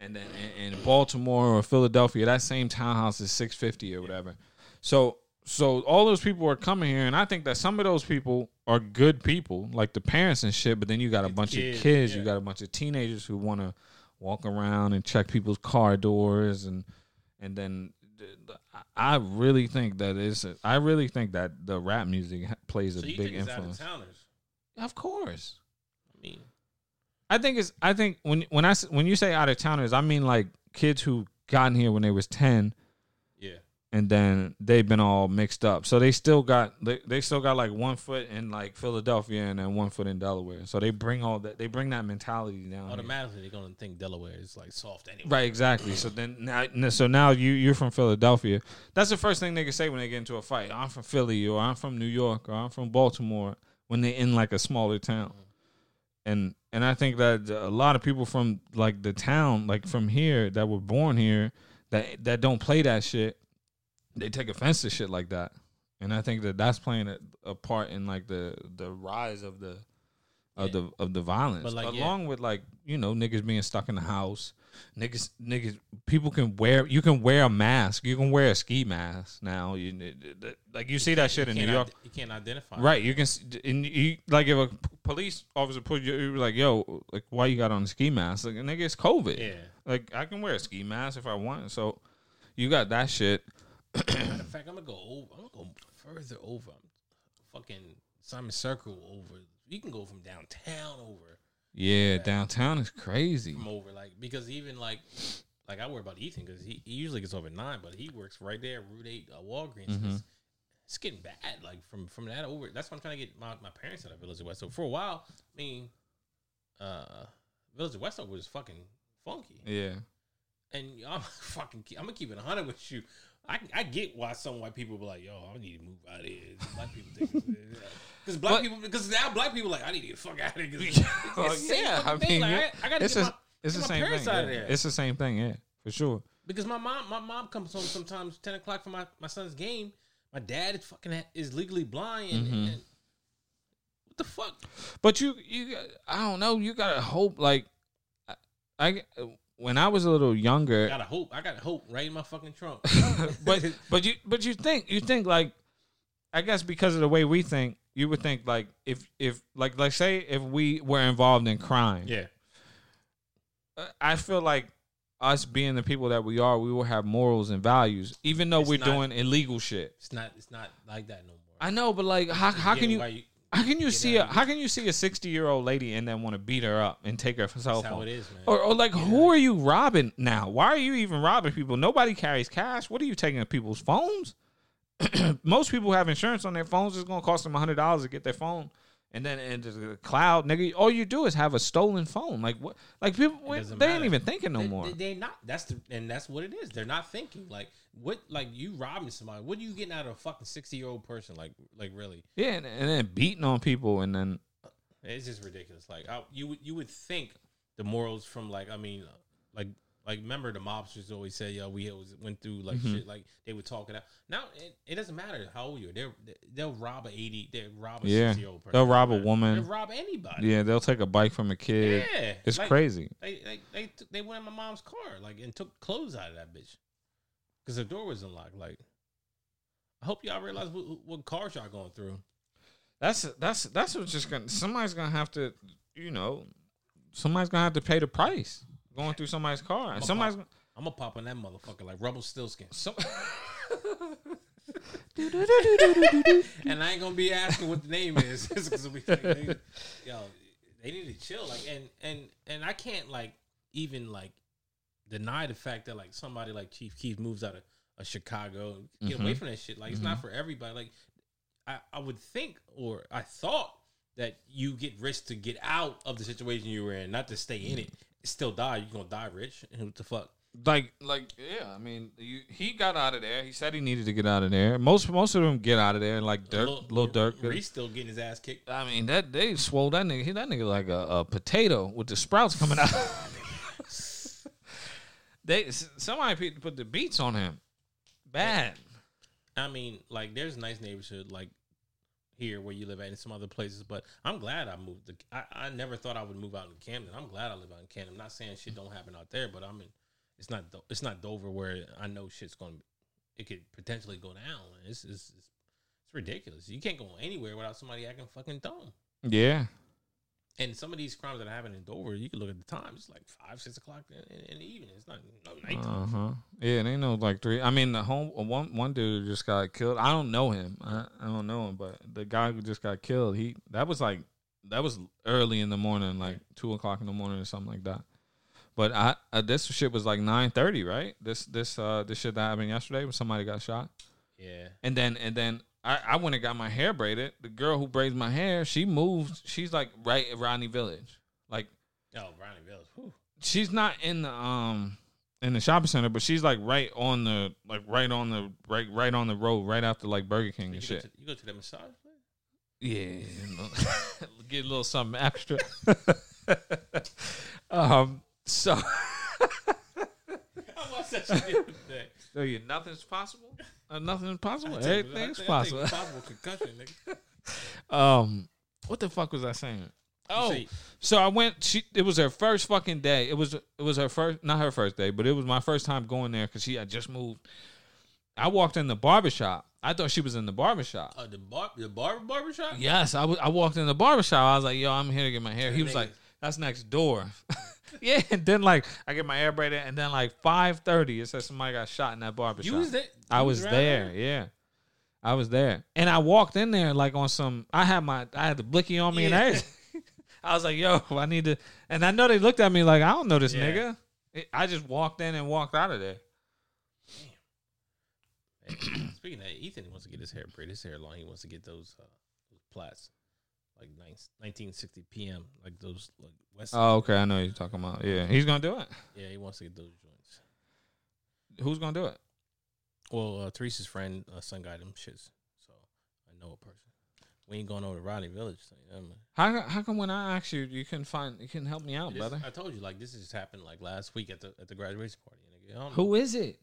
and then in, in Baltimore or Philadelphia, that same townhouse is six fifty or whatever. So so all those people are coming here, and I think that some of those people are good people, like the parents and shit. But then you got a bunch kids, of kids, yeah. you got a bunch of teenagers who want to walk around and check people's car doors, and and then. I- I really think that is. I really think that the rap music plays a So big it's influence. of? Of course. I mean, I think it's. I think when when I when you say out of towners, I mean like kids who gotten here when they was ten. And then they've been all mixed up. So they still got they, they still got like one foot in like Philadelphia and then one foot in Delaware. So they bring all that they bring that mentality down. here. Automatically, they're gonna think Delaware is like soft anyway. Right, exactly. So then now, so now you you're from Philadelphia. That's the first thing they can say when they get into a fight. I'm from Philly, or I'm from New York, or I'm from Baltimore. When they're in like a smaller town, and and I think that a lot of people from like the town, like from here, that were born here, that that don't play that shit, they take offense to shit like that. And I think that that's playing a, a part in like the the rise of the of Yeah. the of the violence, But, like, yeah. along with like you know niggas being stuck in the house, niggas niggas people can wear you can wear a mask, you can wear a ski mask now. You like you see that shit in you New York, you can't identify. right? You can and you like if a police officer put you, you like yo like why you got on a ski mask? Like nigga, it's COVID. Yeah. Like I can wear a ski mask if I want. So you got that shit. Matter of fact, I'm gonna go over. I'm gonna go further over. I'm Fucking Simon Circle over. You can go from downtown over Yeah, downtown is crazy. from over like because even like like I worry about Ethan because he, he usually gets over nine, but he works right there, Route Eight, uh, Walgreens. Mm-hmm. It's, getting bad. Like from from that over. That's why I'm trying to get my, my parents out of Village of West. So for a while, I mean, uh, Village of Westover was fucking funky. Yeah. And I'm fucking, I'm gonna keep it hundred with you. I, I get why some white people be like, "Yo, I need to move out of here." Black people think because black But- people because now black people like, "I need to get the fuck out of here." it's the same yeah, I mean, Like, I, I gotta it's get a my, It's the Get my same thing. parents out of yeah. there. It's the same thing. Yeah, for sure. Because my mom, my mom comes home sometimes ten o'clock for my, my son's game. My dad is fucking is legally blind. And, Mm-hmm. and what the fuck? But you, you, I don't know. You gotta hope. Like, I, I when I was a little younger, I got a hope. I got hope right in my fucking trunk. but but you but you think you think like, I guess because of the way we think, you would think like if if like like say if we were involved in crime, yeah, uh, I feel like us being the people that we are, we will have morals and values, even though It's we're not- doing illegal shit. it's not. It's not like that no more. I know, but like, how how can you? How can you get see a how can you see a sixty year old lady and then want to beat her up and take her cell That's how it is, man. Or, or like, who are you robbing now? Why are you even robbing people? Nobody carries cash. What are you taking of people's phones? Most people have insurance on their phones. It's gonna cost them hundred dollars to get their phone, and then into the cloud, nigga. All you do is have a stolen phone. Like what? Like people, they doesn't ain't even thinking no They- more. They, they not. That's the and that's what it is. They're not thinking. Like what? Like you robbing somebody. What are you getting out of a fucking sixty year old person? Like like really? yeah, and, and then beating on people, and then It's just ridiculous. Like I, you would you would think the morals from like I mean like like remember the mobsters always say yo we always went through like Mm-hmm. shit like they would talk it out. Now it, it doesn't matter how old you are. They're they'll rob a eighty. They rob a Yeah. sixty year old person. They'll rob a woman. They'll rob anybody. yeah, they'll take a bike from a kid. Yeah, It's like- crazy. They they they, they went in my mom's car like and took clothes out of that bitch because the door was unlocked. Like I hope y'all realize what, what cars y'all going through. That's that's that's what's just gonna. Somebody's gonna have to, you know, somebody's gonna have to pay the price going through somebody's car, and somebody's gonna. I'm gonna pop on that motherfucker like Rumpelstiltskin. Some, and I ain't gonna be asking what the name is. because we like, they, yo, they need to chill. Like, and and and I can't like even like deny the fact that like somebody like Chief Keef moves out of, of Chicago, get mm-hmm. away from that shit. Like, it's not mm-hmm. for everybody. Like, I I would think or I thought that you get rich to get out of the situation you were in, not to stay in it. Still die, you're gonna die rich. And what the fuck? like like yeah, I mean, you, he got out of there. He said he needed to get out of there. Most most of them get out of there. Like Durk, little Durk. Reese still getting his ass kicked. I mean that they swole that nigga. He that nigga like a, a potato with the sprouts coming out. they somebody put- put the beats on him. Bad. I mean, like, there's nice neighborhood like here where you live at and some other places, but I'm glad I moved. To, I I never thought I would move out in Camden. I'm glad I live out in Camden. I'm not saying shit don't happen out there, but I'm in. It's not. Do- It's not Dover where I know shit's going. to It could potentially go down. It's it's, it's it's ridiculous. You can't go anywhere without somebody acting fucking dumb. Yeah. And some of these crimes that happen in Dover, you can look at the time. It's like five, six o'clock in, in, the evening. It's not no nighttime. Uh huh. Yeah, they know like three. I mean, the home one one dude just got killed. I don't know him. I, I don't know him, but the guy who just got killed, he that was like that was early in the morning, like two o'clock in the morning or something like that. But I, uh this shit was like nine thirty, right? This this uh this shit that happened yesterday when somebody got shot, Yeah. and then and then. I, I went and got my hair braided. The girl who braids my hair, she moved. She's like right at Rodney Village. Like Oh, Ronnie Village. Whew. she's not in the um in the shopping center, but she's like right on the like right on the right right on the road, right after like Burger King You and shit. to, you go to the massage place? Yeah, get a little something extra. um, so I watched that shit the other day. so you nothing's possible. Uh, nothing's possible. I take- I Everything's take- I take possible. Possible concussion, nigga. Um, what the fuck was I saying? Oh, see- so I went. She it was her first fucking day. It was it was her first, not her first day, but it was my first time going there because she had just moved. I walked in the barbershop. I thought she was in the barbershop. Uh, the bar, the barber barbershop. Yes, I was- I walked in the barbershop. I was like, "Yo, I'm here to get my hair." He was like, "That's next door." yeah, and then like I get my hair braided, and then like five thirty, it says somebody got shot in that barbershop. You was there. I was around there, yeah. I was there, and I walked in there like on some. I had my, I had the blicky on me and Yeah. everything. I was like, "Yo, I need to," and I know they looked at me like, "I don't know this Yeah. nigga." It- I just walked in and walked out of there. Hey, speaking of that, Ethan wants to get his hair braided. His hair long. He wants to get those uh, those plaits, like 19, 1960 PM, like those like West. Oh, okay, I know what you're talking about. Yeah, he's gonna do it. yeah, he wants to get those joints. Who's gonna do it? Well, uh, Teresa's friend, uh, son got them shits, so I know a person. We ain't going over to Rodney Village. So, you know, man. How how come when I asked you, you couldn't find you couldn't help me out, This- brother? I told you like this just happened like last week at the at the graduation party. Nigga, I Who is it?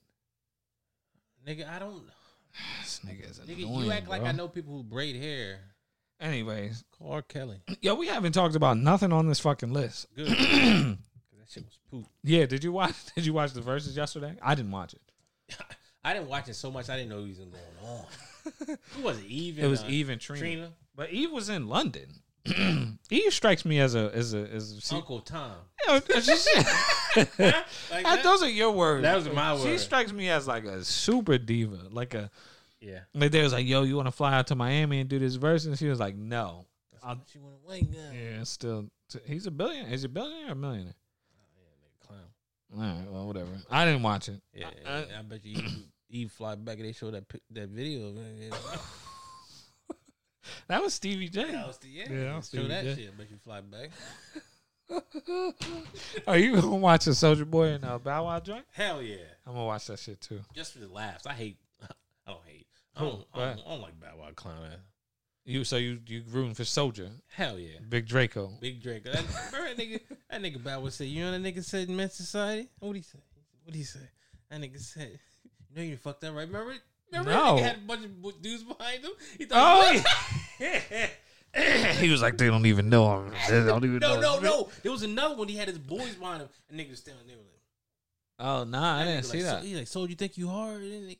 Nigga, I don't. This nigga is Nigga, annoying, you act like. I know people who braid hair. Anyways, R. Kelly. yo, we haven't talked about nothing on this fucking list. Good. that shit was poop. Yeah, did you watch? Did you watch the verses yesterday? I didn't watch it. I didn't watch it so much. I didn't know he was going on. Who was it? Eve. It was uh, Eve and Trina. Trina. but Eve was in London. Eve strikes me as a as a as a, Uncle Tom. you know, Like that? those are your words. That was my word. She strikes me as like a super diva, like a Yeah. like they was like, "Yo, you want to fly out to Miami and do this verse?" And she was like, "No." I'll, She want to wake up. yeah, still, he's a billionaire. Is he a billionaire or a millionaire? Yeah, nigga clown. All right, well, whatever. I didn't watch it. Yeah, I- I, I bet you Eve, Eve fly back and they show that that video. of. That was Stevie J. That was the, yeah, Yeah, that was show that yeah. shit. I bet you fly back. Are you gonna watch a Soulja Boy and uh, Bow Wow joint? Hell yeah. I'm gonna watch that shit too. Just for the laughs. I hate. I don't. I don't, I don't, like Bow Wow clown ass. You so you you rooting for Soulja, Hell yeah. Big Draco. Big Drake. That, remember that nigga? That nigga Bow Wow said, "You know that nigga said in Men's Society." What he say? What he say? That nigga said, "You know you fucked that right." Remember? it? Remember No. that nigga had a bunch of dudes behind him. He thought, Oh, he was like, they don't even know him. They don't even no, know. no, no. There was another one. He had his boys behind him, and niggas standing there. Like, Oh nah, I didn't see like, that. So, he like, so you think you hard? And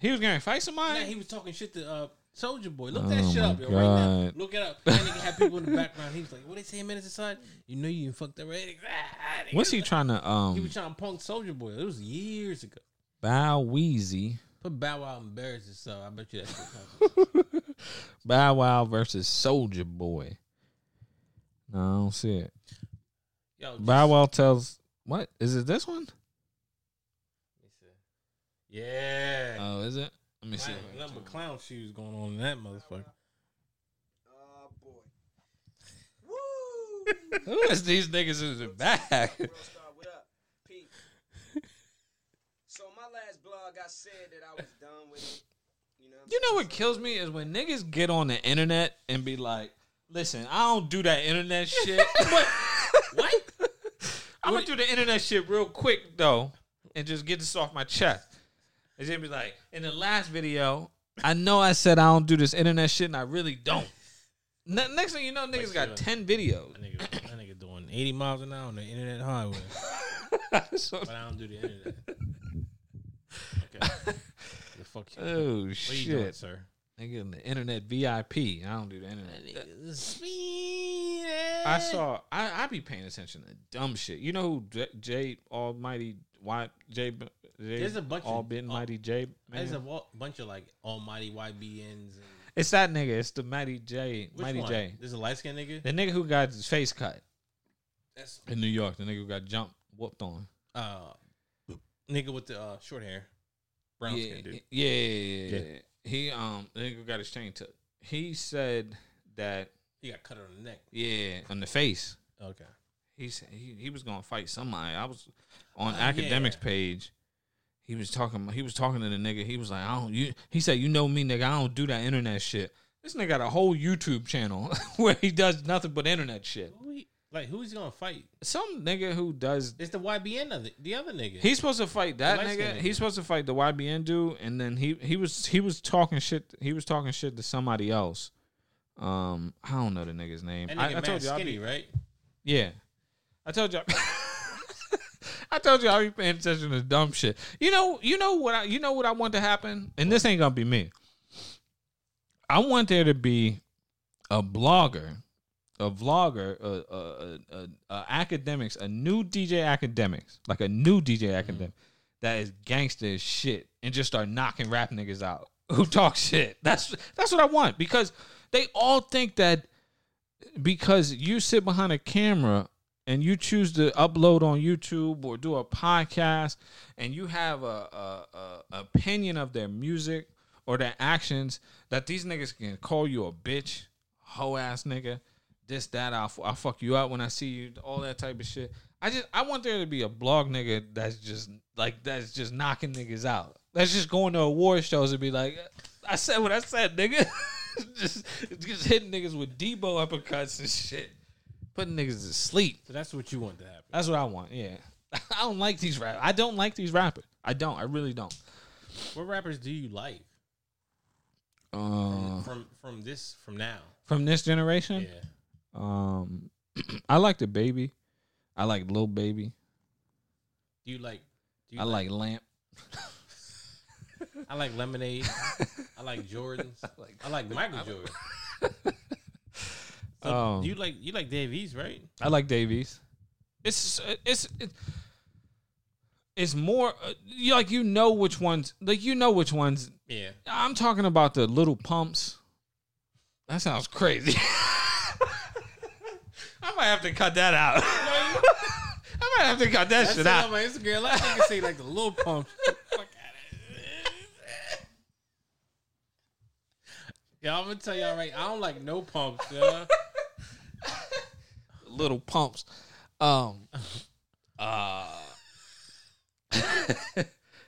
He was gonna fight Nah, somebody. he was talking shit to uh, Soulja Boy. Look Oh that shit up, yo, right now. God. Look it up. That nigga had people in the background. He was like, "What they say, minutes aside? You know you fucked that right." Ah, nigga. What's he trying to Um, He was trying to punk Soulja Boy. It was years ago. Bow Weezy? Put Bow Wow embarrassed himself. I bet you that shit. Bow Wow versus Soulja Boy. No, I don't see it. Yo, just- Bow Wow tells what is it? This one? Let me see. Yeah. Oh, is it? Let me see. Clown- Nothing but clown shoes going on in that motherfucker. Oh boy. Woo! Who is these niggas in the back? World Star, what up? Pete. So my last blog, I said that I was done with it. You know. What You know what kills me is when niggas get on the internet and be like, "Listen, I don't do that internet shit." What? I'm gonna do the internet shit real quick though, and just get this off my chest. And then be like, in the last video, I know I said I don't do this internet shit, and I really don't. Ne- next thing you know, niggas got ten videos. That nigga, that nigga doing 80 miles an hour on the internet highway. So- But I don't do the internet. Okay. The fuck you. oh what are you shit, doing, sir? nigga, in the internet VIP. I don't do the internet. Speed. I saw. I I be paying attention to dumb shit. You know who J, J Almighty Why J, There's a bunch of- All Bit Mighty J. There's Man? a wa- bunch of like almighty YBNs. And It's that nigga. It's the Mighty J. which Mighty one? J. There's a light skinned nigga. The nigga who got his face cut That's in New York. The nigga who got jumped, whooped on. uh, nigga with the uh, short hair, brown yeah, skin dude. yeah, yeah, yeah, Yeah. He um, the nigga got his chain took. He said that He got cut on the neck. yeah, on the face. Okay. He said he, he was gonna fight somebody. I was on Oh, Akademiks yeah. page. He was talking. He was talking to the nigga. He was like, "I don't." You, he said, "You know me, nigga. I don't do that internet shit." This nigga got a whole YouTube channel where he does nothing but internet shit. Who he, like who's he gonna fight? Some nigga who does. It's the YBN of the, the other nigga. He's supposed to fight that nigga. nigga. He's supposed to fight the YBN dude, and then he he was he was talking shit. He was talking shit to somebody else. Um, I don't know the nigga's name. that I, nigga I told you, I'll skinny, be, right? yeah. I told you. I told you I'll be paying attention to dumb shit. You know, you know what I you know what I want to happen? And this ain't gonna be me. I want there to be a blogger, a vlogger, a, a, a, a Akademiks, a new DJ Akademiks, like a new DJ mm-hmm. academic that is gangster as shit and just start knocking rap niggas out who talk shit. That's that's what I want because they all think that because you sit behind a camera and you choose to upload on YouTube or do a podcast and you have a, a, a opinion of their music or their actions that these niggas can call you a bitch, hoe ass nigga, this that I'll I'll fuck you up when I see you, all that type of shit. I just I want there to be a blog nigga that's just like that's just knocking niggas out. That's just going to award shows and be like, I said what I said, nigga. just, just hitting niggas with Debo uppercuts and shit, putting niggas to sleep. So that's what you want to happen. That's what I want. Yeah, I don't like these rap. I don't like these rappers. I don't. I really don't. What rappers do you like Uh, from from this from now? from this generation, Yeah. um, I like the baby. I like Lil Baby. Do you like? Do you I like Lamp. I like lemonade. I like Jordans. Like I like Michael Jordan. So Um, you like you like Dave East, right? I like Dave East. It's it's it's it's more uh, you like you know which ones like you know which ones. Yeah. I'm talking about the little pumps. That sounds crazy. I might have to cut that out. I might have to cut that That's shit it out. on my Instagram. Last nigga say like the little pumps. Here. I'm gonna tell y'all right. I don't like no pumps. Yeah. Little pumps. Um, uh,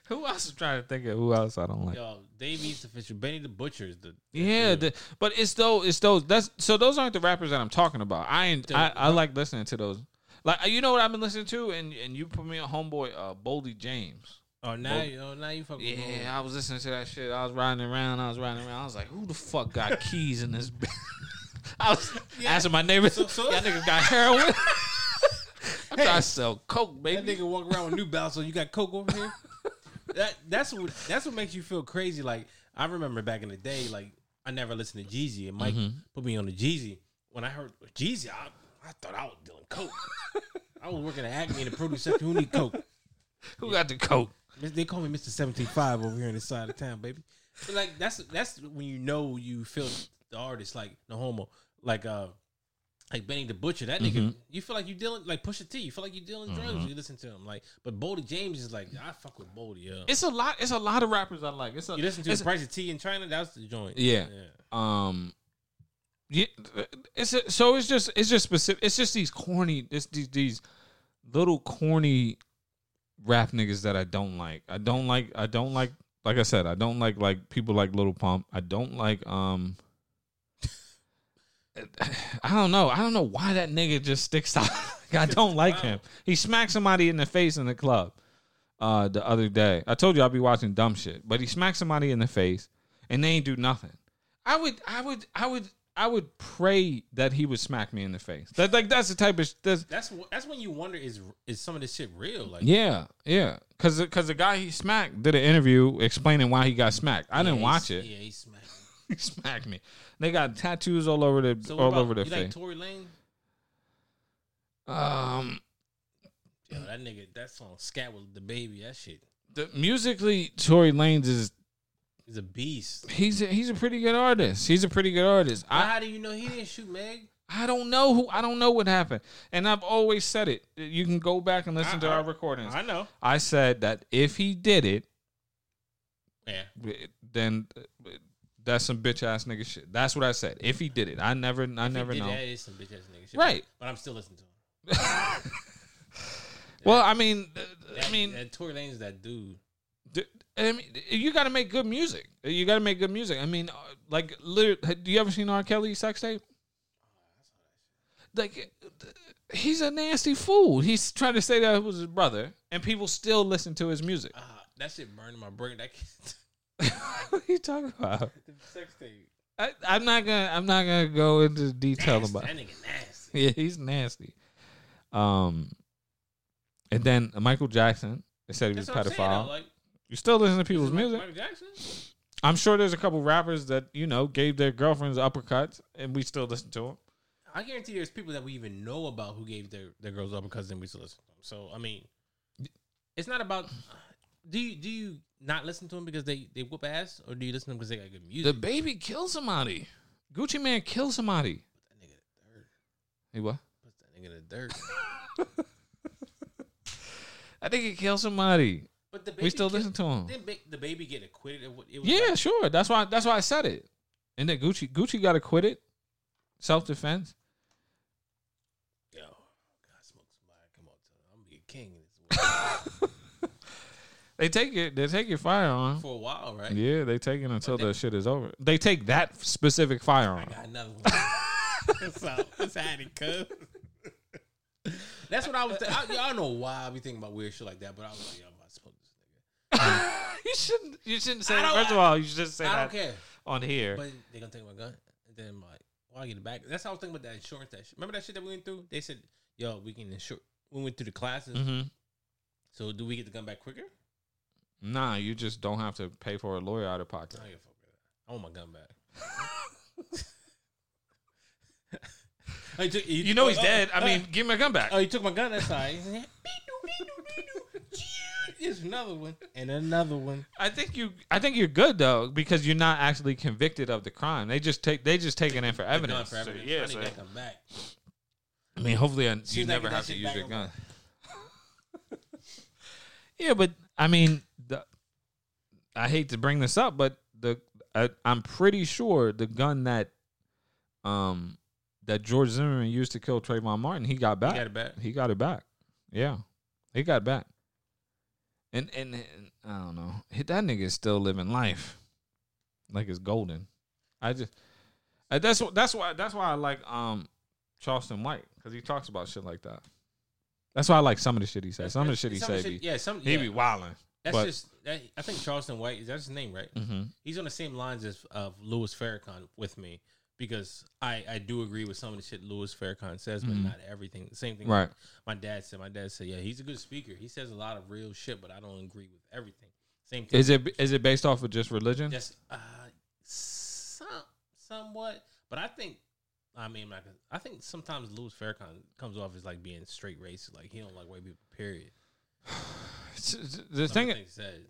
who else is trying to think of who else I don't like? Yo, Dave the Fisher, Benny the Butcher is the. Yeah, the, but it's those it's those that's so those aren't the rappers that I'm talking about. I ain't, I, I like listening to those. Like you know what I've been listening to, and and you put me on homeboy uh, Boldy James. Oh now, you oh, now you fucking. Yeah, I was listening to that shit. I was riding around. I was riding around. I was like, who the fuck got keys in this? I was asking my neighbors. So- so- y'all niggas got heroin. I'm trying to sell coke, That baby. nigga walk around with New Balance. So you got coke over here. that that's what that's what makes you feel crazy. Like I remember back in the day, like I never listened to Jeezy, and Mike mm-hmm. put me on the Jeezy. When I heard Jeezy, I, I thought I was doing coke. I was working at Acme in the produce section. Who need coke? Who got the coke? They call me Mister Seventeen Five over here in the side of town, baby. But like that's that's when you know you feel the artist like no homo, like uh, like Benny the Butcher. That nigga, you feel like you dealing like Pusha T. You feel like you dealing drugs when you listen to him. Like, but Boldy James is like I fuck with Boldy. Yeah, It's a lot. It's a lot of rappers I like. It's a, you listen to it's the Price of Tea in China. That's the joint. Yeah. Um, yeah, it's a, so it's just it's just specific. It's just these corny, it's these these little corny rap niggas that I don't like. I don't like. I don't like. Like I said, I don't like like people like Little Pump. I don't like um. I don't know. I don't know why that nigga just sticks out. I don't like him. He smacked somebody in the face in the club uh, the other day. I told you I'll be watching dumb shit, but he smacked somebody in the face and they ain't do nothing. I would, I would, I would, I would pray that he would smack me in the face. That like that's the type of that's That's that's when you wonder is is some of this shit real? Like, yeah, yeah. Cause cause the guy he smacked did an interview explaining why he got smacked. I didn't watch it. Yeah, he smacked. He smacked me. They got tattoos all over the So all about- over their you face. like Tory Lane? um, Yo, that nigga, that song "Skat with DaBaby," that shit the, musically, Tory Lanez is is a beast. he's a, he's a pretty good artist. He's a pretty good artist. I how do you know he didn't shoot Meg? I don't know who I don't know what happened, and I've always said it. You can go back and listen to I- our recordings. I know. I said that if he did it, Yeah, then that's some bitch ass nigga shit. That's what I said. If he did it, I never, I If never know. That is some bitch ass nigga shit. Right. But I'm still listening to him. Well, I mean, uh, That, I mean, that Tory Lane is that dude. I mean, you got to make good music. You got to make good music. I mean, uh, like, literally, do you ever seen R. Kelly sex tape? Like, uh, he's a nasty fool. He's trying to say that it was his brother, and people still listen to his music. Ah, that shit burned my brain. That what are you talking about? the sex tape. I, I'm not gonna. I'm not gonna go into detail Nasty. about. That nigga nasty. Yeah, he's nasty. Um, and then Michael Jackson. They said he was a saying. pedophile. Like, you still listen to people's music. Michael Jackson. I'm sure there's a couple rappers that you know gave their girlfriends uppercuts, and we still listen to them. I guarantee there's people that we even know about who gave their, their girls uppercuts, and then we still listen to them. So I mean, it's not about. Do you do you not listen to them because they they whoop ass, or do you listen to them because they got good music? DaBaby killed somebody. Gucci Mane killed somebody. that nigga in the dirt. He what? Put that nigga in the dirt. I think he killed somebody. But DaBaby We still kill- listen to him. Didn't ba- DaBaby get acquitted? Of what, it was Yeah, like- sure. That's why. That's why I said it. And then Gucci, Gucci got acquitted, self defense. Yo, God, smoke somebody. Come on, I'm gonna be a king in this world. They take it. They take your firearm. for a while, right? Yeah, they take it until they- the shit is over. They take that specific firearm. I Got another one. What's up? What's happening, cuz? That's what I was. Th- I, I don't know why I be thinking about weird shit like that, but I was like, yo, I'm about to smoke this nigga. you shouldn't. You shouldn't say. That. First of all, you should just say I that don't care. on here. But they gonna take my gun, and then I'm like, well, I get it back. That's how I was thinking about that insurance. That shit. remember that shit that we went through. They said, yo, we can insure. We went through the classes. hmm So do we get the gun back quicker? Nah, you just don't have to pay for a lawyer out of pocket. I, don't give a fuck with that. I want my gun back. Oh, you, took- you- You know he's oh, dead. oh, I uh, mean, give me my gun back. oh, he took my gun. That's all right. Here's another one and another one. I think you. I think you're good though because you're not actually convicted of the crime. They just take. They just take it in for evidence. for evidence. So, yeah. I need so- that gun back. I mean, hopefully, uh, I, you Soon as I never have to use your gun. yeah, but I mean, the, I hate to bring this up, but the I, I'm pretty sure the gun that, um, that George Zimmerman used to kill Trayvon Martin, he got back. got it back? He got it back. Yeah, he got it back. And and, and I don't know, that nigga is still living life, like it's golden. I just uh, that's that's why that's why I like um Charleston White because he talks about shit like that. That's why I like some of the shit he says. Some of the shit he say shit- be yeah, some he yeah. be wilding. That's but- just. That, I think Charleston White. is that his name, right? hmm He's on the same lines as of Louis Farrakhan with me because I I do agree with some of the shit Louis Farrakhan says, but Mhm. not everything. The same thing. Right. My dad said. My dad said, yeah, he's a good speaker. He says a lot of real shit, but I don't agree with everything. Same thing. Is it is it based off of just religion? just uh, some somewhat, but I think. I mean, like, I think sometimes Louis Farrakhan comes off as like being straight racist, like he don't like white people. Period. The Some of the thing,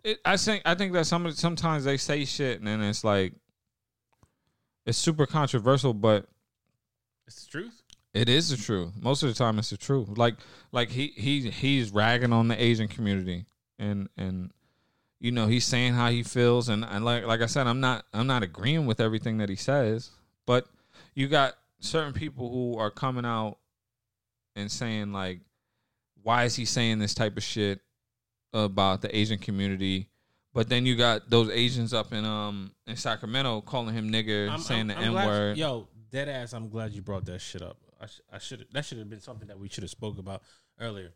it, I think I think that some sometimes they say shit and then it's like it's super controversial, but It's the truth. It is the truth. Most of the time, it's the truth. Like, like he he he's ragging on the Asian community, and and you know he's saying how he feels, and, and like like I said, I'm not I'm not agreeing with everything that he says, but you got certain people who are coming out and saying like, why is he saying this type of shit about the Asian community? But then you got those Asians up in um in Sacramento calling him nigger, I'm- saying I'm- the N word. Yo, dead ass. I'm glad you brought that shit up. I, sh- I should. That should have been something that we should have spoke about earlier.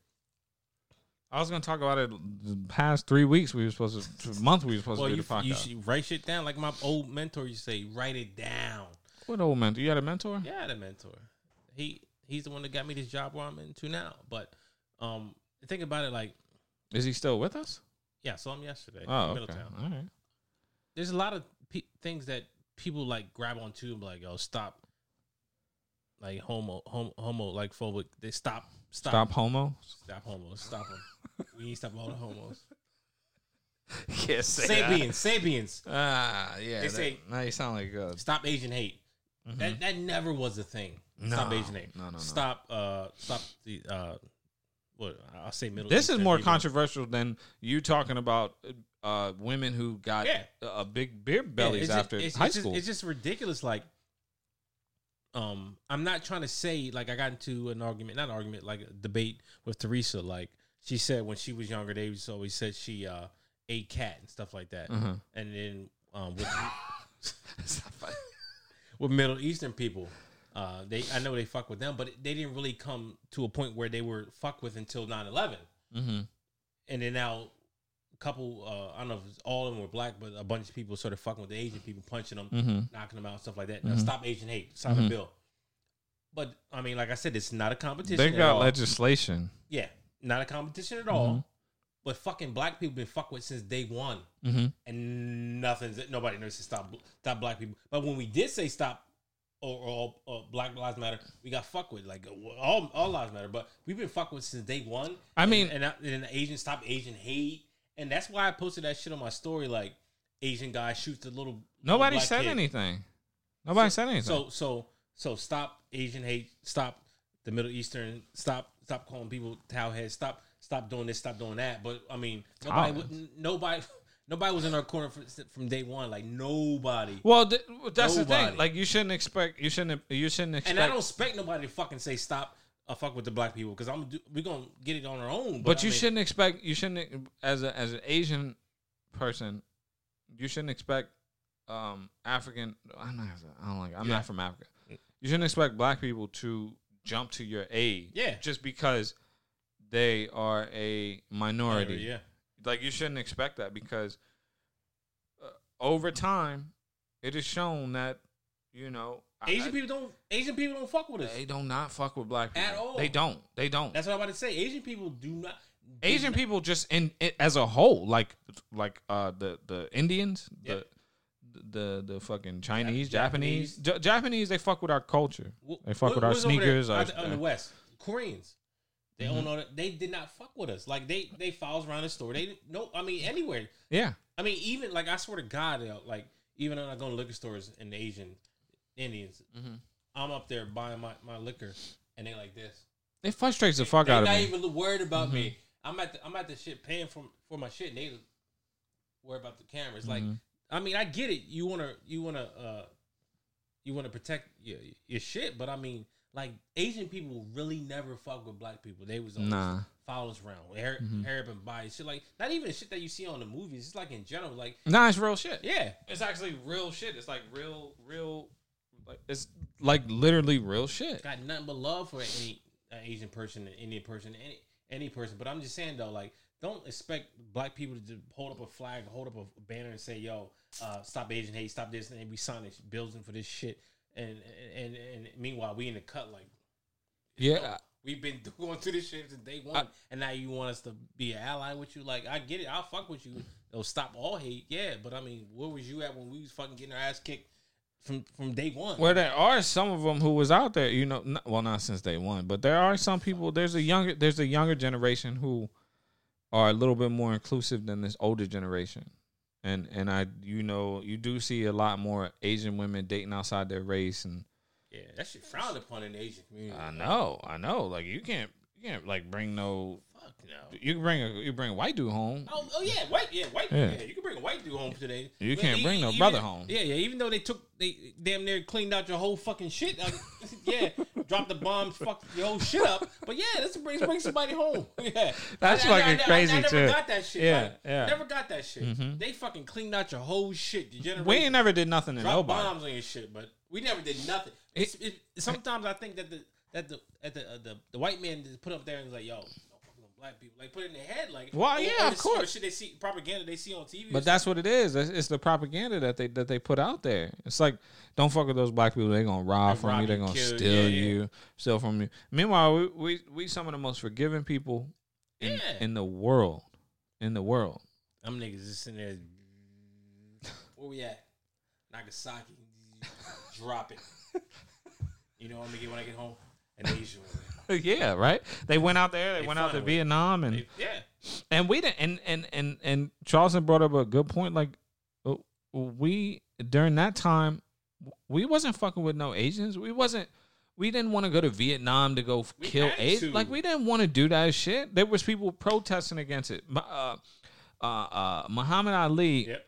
I was gonna talk about it the past three weeks. We were supposed to month. We were supposed Well, to do you, the podcast. you should write shit down like my old mentor used to say. Write it down. what old mentor? You had a mentor? Yeah, I had a mentor. He he's the one that got me this job where I'm into now. But um, think about it like Is he still with us? yeah, saw him yesterday. Oh, okay. Middletown. All right. There's a lot of pe- things that people like grab onto and be like, "Yo, stop." Like homo, homo, homo like phobic. They stop, stop, Stop homo. stop homos, stop them. we need to stop all the homos. Yes. Sapiens, sapiens. Ah, yeah. They that- say- now you sound like uh, Stop Asian hate. That that never was a thing. Stop Asian hate. no, no, no. Stop. Uh, stop the. Uh, what I'll say middle. This is more controversial than you talking about uh, women who got Yeah. a, big beer Yeah, bellies just- after it's, high it's school. Just, it's just ridiculous. Like, um, I'm not trying to say like I got into an argument, not an argument, like a debate with Teresa. Like she said when she was younger, they was always said she uh ate cat and stuff like that. Uh-huh. And then um with, with Middle Eastern people. Uh, they I know they fuck with them, but they didn't really come to a point where they were fuck with until 9-11. mm-hmm. and then now a couple uh, I don't know if all of them were black, but a bunch of people started fucking with the Asian people, punching them, Mm-hmm. knocking them out, stuff like that. Now stop Asian hate, sign a bill. But I mean, like I said, it's not a competition. They got all. legislation. yeah, not a competition at all. But fucking black people been fucked with since day one, Mm-hmm. and nothing's nobody knows to stop stop black people. But when we did say stop. Or, or, or Black Lives Matter, we got fucked with like all all lives matter, but we've been fucked with since day one. I mean- and, and, I- and the Asian stop Asian hate, and that's why I posted that shit on my story. Like Asian guy shoots a little Nobody little said kid. anything. Nobody said anything. So so so stop Asian hate. Stop the Middle Eastern. Stop stop calling people towelheads. Stop stop doing this. Stop doing that. But I mean, nobody nobody nobody was in our corner from, from day one. Like nobody. well, th- that's the thing. Like you shouldn't expect. You shouldn't. You shouldn't expect. And I don't expect nobody to fucking say stop uh, fuck with the black people because I'm do, we're gonna get it on our own. But, But I you mean, shouldn't expect. You shouldn't as a as an Asian person. You shouldn't expect um African. I'm not. I don't like. I'm Yeah. not from Africa. You shouldn't expect black people to jump to your aid. Yeah. Just because they are a minority. Yeah, Like you shouldn't expect that because uh, over time, it is shown that you know Asian I- people don't Asian people don't fuck with us. They do not fuck with black people At all. They don't. They don't. That's what I'm about to say. Asian people do not. do Asian not- people just in it, as a whole, like like uh the the Indians, the the the fucking Chinese, Japanese, Japanese, Japanese, they fuck with our culture. They fuck what- with our what's over there sneakers. Our, in the West. Koreans. They Mm-hmm. own all that. They did not fuck with us. Like they they follows around the store. They didn't- no. I mean anywhere. yeah, I mean even like I swear to God, like even when I go to liquor stores in the Asian Indians, Mm-hmm. I'm up there buying my, my liquor and they like this. it frustrates the fuck They out of not me. Mm-hmm. even worried about me. I'm at the I'm at the shit paying for for my shit. and They worry about the cameras. Like Mm-hmm. I mean I get it. You wanna you wanna uh you wanna protect your your shit, but I mean like Asian people really never fuck with black people. They was always Nah. Mm-hmm. follow us around, hair, hair up and body shit. Like not even the shit that you see on the movies. It's like in general. Like Nah, it's real shit. yeah, It's actually real shit. It's like real, real. Like it's like literally real shit. got nothing but love for any uh, Asian person, Indian person, any any person. But I'm just saying though, like, don't expect black people to hold up a flag, hold up a banner, and say, "Yo, uh, stop Asian hate, stop this," and we signing building for this shit. And and and meanwhile, we in the cut like, Yeah, we've been going through this shit since day one, and now you want us to be an ally with you. Like, I get it, I'll fuck with you. it'll stop all hate, yeah. But I mean, where was you at when we was fucking getting our ass kicked from from day one? Well, there are some of them who was out there, you know. Not, well, not since day one, but there are some people. There's a younger, there's a younger generation who are a little bit more inclusive than this older generation, and and I, you know, you do see a lot more Asian women dating outside their race, and yeah, that shit frowned upon in the Asian community. I know, I know, like you can't, you can't like bring no, Fuck no. you can bring a, you bring a white dude home. Oh, oh yeah, white, yeah, white, Yeah. yeah. You can bring a white dude home today. You But can't bring no even- brother home. Yeah, yeah. Even though they took, they damn near cleaned out your whole fucking shit. Like, yeah, dropped the bombs, fuck your whole shit up. But yeah, let's bring, bring somebody home. Yeah, That's I- fucking I- I- crazy, I, never too. got that shit. Yeah, like, yeah. Mm-hmm. Never got that shit. They fucking cleaned out your whole shit. We ain't never did nothing to Drop nobody. bombs on your shit, but we never did nothing. It's, it, sometimes I think that the that the at the uh, the, the white man just put up there and was like, "Yo, black people." Like put it in their head, like, Well, yeah, of course. Shit they see propaganda they see on TV. But that's what it is. It's, the propaganda that they that they put out there. It's like, don't fuck with those black people. They're gonna rob They from rob you. They're gonna kill, steal yeah, yeah. you, steal from you. Meanwhile, we, we we some of the most forgiving people in, Yeah. in the world. In the world. I'm niggas just sitting there. Where we at? Nagasaki. Drop it. You know what I'm gonna get when I get home? An Asian woman. yeah, right. They went out there. They, They went out to fine with it. Vietnam, and Yeah. and we didn't. And and and and Charleston brought up a good point. Like, uh, we during that time, we wasn't fucking with no Asians. We wasn't. We didn't want to go to Vietnam to go We kill Asians. Like we didn't want to do that shit. There was people protesting against it. Uh, uh, uh, Muhammad Ali Yep.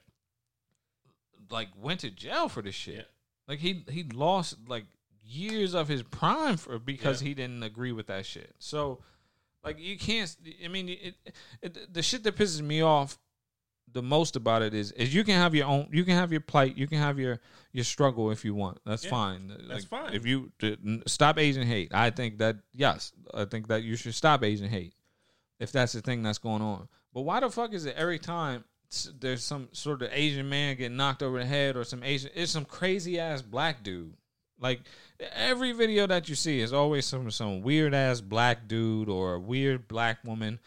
like went to jail for this shit. Yeah. Like he he lost like years of his prime for because Yeah. he didn't agree with that shit. So like you can't. I mean, it, it, the shit that pisses me off the most about it is is you can have your own. You can have your plight. You can have your your struggle if you want. That's Yeah, fine. that's Like, fine. If you to stop Asian hate, I think that yes, I think that you should stop Asian hate if that's the thing that's going on. But why the fuck is it every time there's some sort of Asian man getting knocked over the head or some Asian it's some crazy ass black dude. Like every video that you see is always some some weird ass black dude or a weird black woman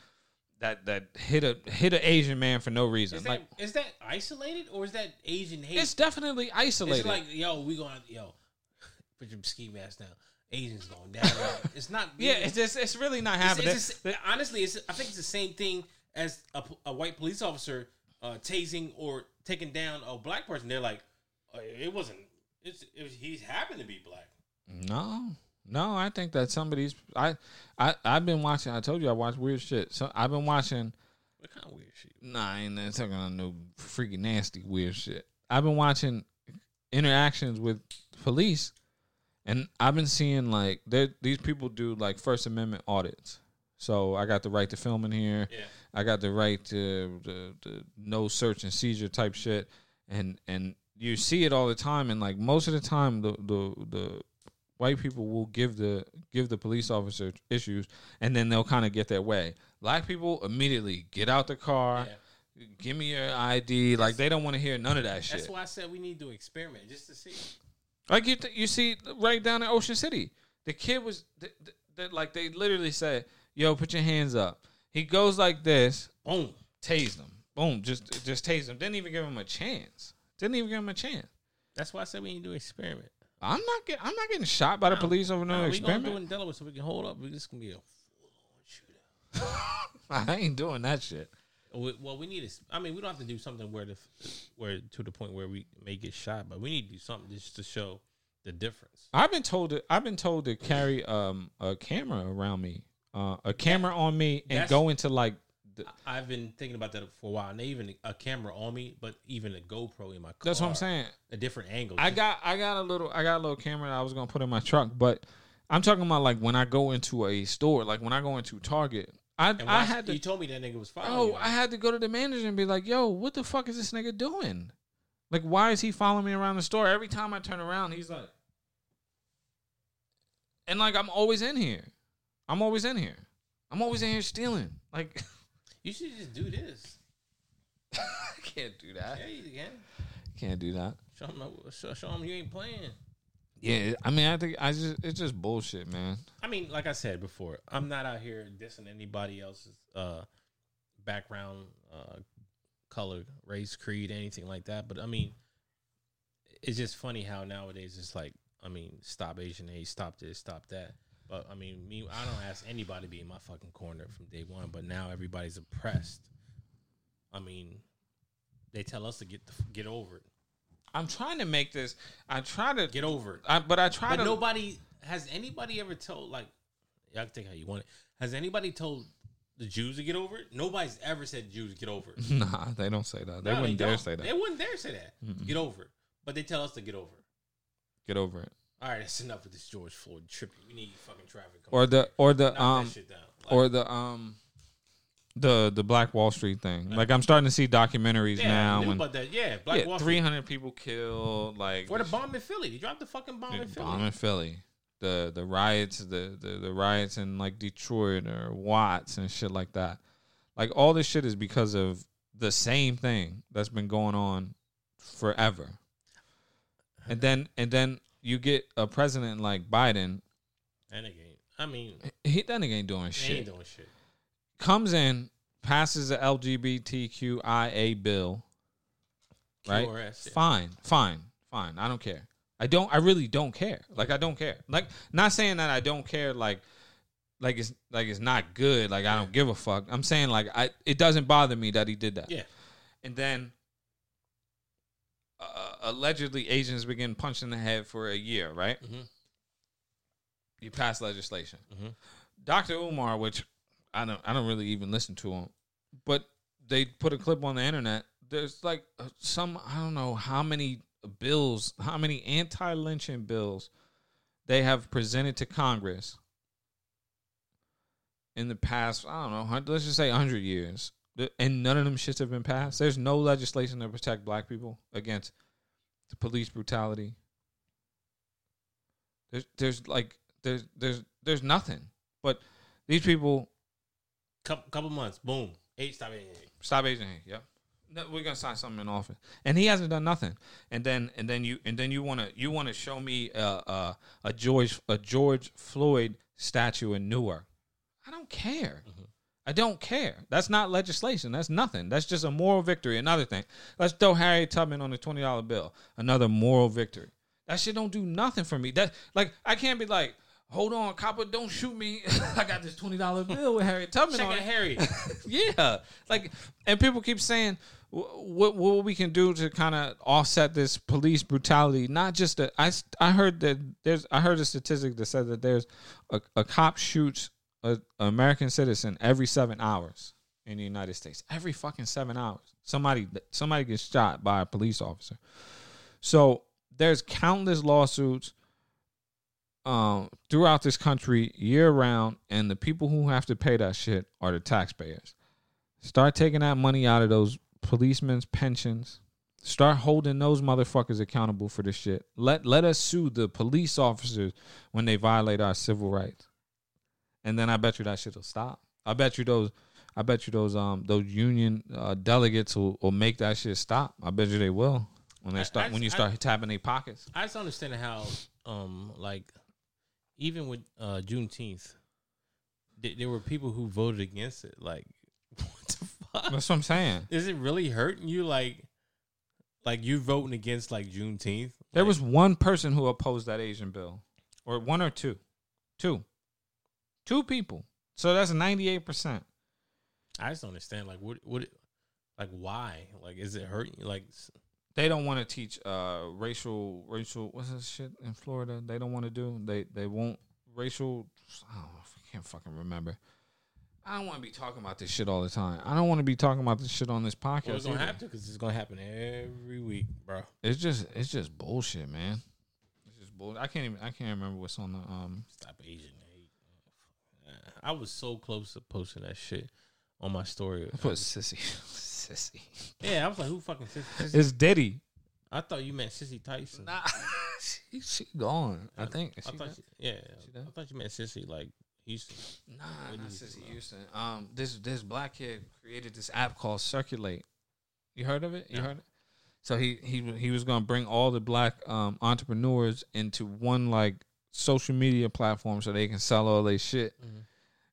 that that hit a hit an Asian man for no reason. Is like that is that isolated or is that Asian hate? it's definitely isolated. it like, yo, we going yo, put your ski mask down. Asians going down. it's not. yeah, it's just it's really not happening. it's the s- honestly, it's, I think it's the same thing as a white police officer uh, tasing or taking down a black person. They're like, uh, it wasn't. It's it was, he happened to be black. No, no, I think that somebody's. I, I, I've been watching. I told you I watch weird shit. So I've been watching. What kind of weird shit? Nah, I ain't talking about no freaking nasty weird shit. I've been watching interactions with police, and I've been seeing like these people do like First Amendment audits. So I got the right to film in here. Yeah. I got the right to the, the no search and seizure type shit, and and you see it all the time. And like most of the time, the the the white people will give the give the police officer issues, and then they'll kind of get their way. Black people immediately get out the car. Give me your ID. Like they don't want to hear none of that shit. That's why I said we need to experiment just to see. Like you, you see right down in Ocean City, the kid was th- th- th- like they literally said, "Yo, put your hands up." He goes like this, Boom. tased him, boom, just just tased him. Didn't even give him a chance. Didn't even give him a chance. That's why I said we need to do experiment. I'm not getting I'm not getting shot by the police over no, Nah, we gonna do it in Delaware so we can hold up. Just gonna be a I ain't doing that shit. We- Well, we need to. I mean, we don't have to do something where the where to the point where we may get shot, but we need to do something just to show the difference. I've been told to I've been told to carry um a camera around me, uh, a camera on me, and That's- go into like the, I've been thinking about that for a while, and even a camera on me, but even a GoPro in my car. that's what I'm saying. A different angle. I got I got a little I got a little camera that I was gonna put in my truck, but I'm talking about like when I go into a store, like when I go into Target. I I watch- had to You told me that nigga was following oh you. I had to go to the manager and be like, yo, what the fuck is this nigga doing? Like why is he following me around the store? Every time I turn around, he's like And like I'm always in here. I'm always in here. I'm always in here stealing. Like You should just do this. I can't do that. Yeah, you can. Can't do that. Show him, show, show him you ain't playing. Yeah, I mean I think I just it's just bullshit, man. I mean, like I said before, I'm not out here dissing anybody else's uh, background, uh, color, race, creed, anything like that. But I mean, it's just funny how nowadays it's like, I mean, stop Asian hate, stop this, stop that. But I mean, me, I don't ask anybody to be in my fucking corner from day one. But now everybody's oppressed. I mean, they tell us to get the, get over it, I'm trying to make this. I try to get over it. I, but I try But to. nobody has anybody ever told like y'all can think how you want it. Has anybody told the Jews to get over it? Nobody's ever said Jews get over it. Nah, they don't say that. They wouldn't dare don't. say that. They wouldn't dare say that. Get over it. But they tell us to get over it. Get over it. All right, that's enough with this George Floyd tripping. We need fucking traffic. Or the or the Knock um that shit down. Like, or the um the the Black Wall Street thing. Like I'm starting to see documentaries yeah, now. When, about that. Yeah, Black yeah, Wall Street. 300 people killed. Like Or the bomb in Philly. They dropped the fucking bomb in Philly. bomb in Philly. The the riots, the, the the riots in like Detroit or Watts and shit like that. Like all this shit is because of the same thing that's been going on forever. And then and then you get a president like Biden. And again, I mean, He that nigga ain't doing they shit. ain't doing shit. Comes in, passes the LGBTQIA bill. Right? QRS, yeah. Fine, fine, fine. I don't care. I don't. I really don't care. Like I don't care. Like not saying that I don't care. Like like it's like it's not good. Like I don't give a fuck. I'm saying like I. It doesn't bother me that he did that. Yeah. And then allegedly Asians begin punched in the head for a year. Right. Mhm. You pass legislation. Mhm. Dr. Umar, which I don't. I don't really even listen to him, but they put a clip on the internet. There's like uh, some I don't know how many bills, how many anti-lynching bills they have presented to Congress in the past. I don't know. Let's just say hundred years, and none of them shits have been passed. There's no legislation to protect black people against the police brutality. There's, there's like, there's, there's, there's nothing. But these people Couple, couple months, boom. Eight stop it. Stop Asian hate. Yep. No, we're gonna sign something in office, and he hasn't done nothing. And then, and then you, and then you wanna, you wanna show me a, a, a George, a George Floyd statue in Newark. I don't care. I don't care. That's not legislation. That's nothing. That's just a moral victory. Another thing. Let's throw Harry Tubman on the twenty dollar bill. Another moral victory. That shit don't do nothing for me. That like I can't be like, hold on, copper, don't shoot me. I got this twenty dollar bill with Harry Tubman Check on it. Harry. yeah, like, and people keep saying what what we can do to kind of offset this police brutality. Not just that. I I heard that there's I heard a statistic that said that there's a, a cop shoots a, an American citizen every seven hours in the United States. Every fucking seven hours, somebody somebody gets shot by a police officer. So there's countless lawsuits um, throughout this country year round, and the people who have to pay that shit are the taxpayers. Start taking that money out of those policemen's pensions. Start holding those motherfuckers accountable for this shit. Let let us sue the police officers when they violate our civil rights, and then I bet you that shit will stop. I bet you those. I bet you those um those union uh, delegates will, will make that shit stop. I bet you they will when they start I- when you I- start tapping their pockets. I just understand how, um, like, even with uh Juneteenth, th- there were people who voted against it. Like, what the fuck? That's what I'm saying. Is it really hurting you? Like, like you voting against like Juneteenth? There was one person who opposed that Asian bill, or one or two, two, two people. So that's ninety eight percent. I just don't understand. Like, what? What? Like, why? Like, is it hurting? Like, They don't want to teach uh racial racial what's this shit in Florida? They don't want to do. They they won't racial. I, don't know, I can't fucking remember. I don't want to be talking about this shit all the time. I don't want to be talking about this shit on this podcast. well, it's gonna either. have to because it's gonna happen every week, bro. It's just it's just bullshit, man. It's just bull. I can't even I can't remember what's on the um. Stop Asian I was so close to posting that shit on my story. I put sissy, sissy. Yeah, I was like, who fucking sissy? Sissy- It's Diddy. I thought you meant Sissy Tyson. Nah, she, she gone. I think. I thought, she, yeah, She? I thought you meant Cissy like Houston. Nah, What not is Sissy about? Houston. Um, this this black kid created this app called Circulate. You heard of it? You No. heard it? So he he he was gonna bring all the black um entrepreneurs into one like social media platform so they can sell all their shit.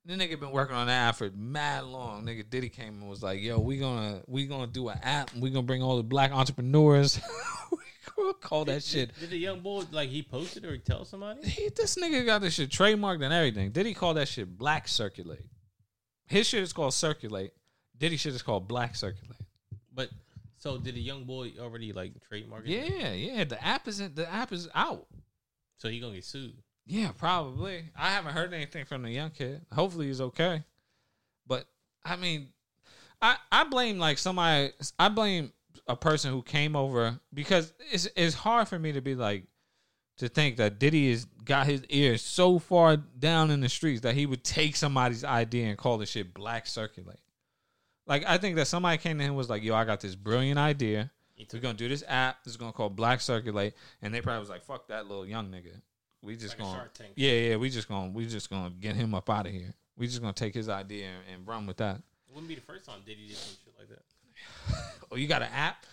The nigga been working on that app for mad long. Nigga Diddy came and was like, "Yo, we gonna we gonna do an app. and We gonna bring all the black entrepreneurs. we gonna call that shit Did the young boy like he posted or he tell somebody? he, this nigga got this shit trademarked and everything. Did he call that shit Black Circulate? His shit is called Circulate. Diddy shit is called Black Circulate. But so did the young boy already like trademark it? Yeah, yeah. The app isn't. The app is out. So he gonna get sued. Yeah, probably. I haven't heard anything from the young kid. Hopefully he's okay. But I mean, I I blame like somebody. I blame a person who came over because it's it's hard for me to be like to think that Diddy has got his ears so far down in the streets that he would take somebody's idea and call the shit black circulate. Like I think that somebody came to him and was like, "Yo, I got this brilliant idea. We're gonna do this app. This is gonna call Black Circulate." And they probably was like, "Fuck that little young nigga. We just Like gonna yeah, yeah. We just gonna we just gonna get him up out of here. We just gonna take his idea and, and run with that. It wouldn't be the first time Diddy did some shit like that. Oh, you got an app?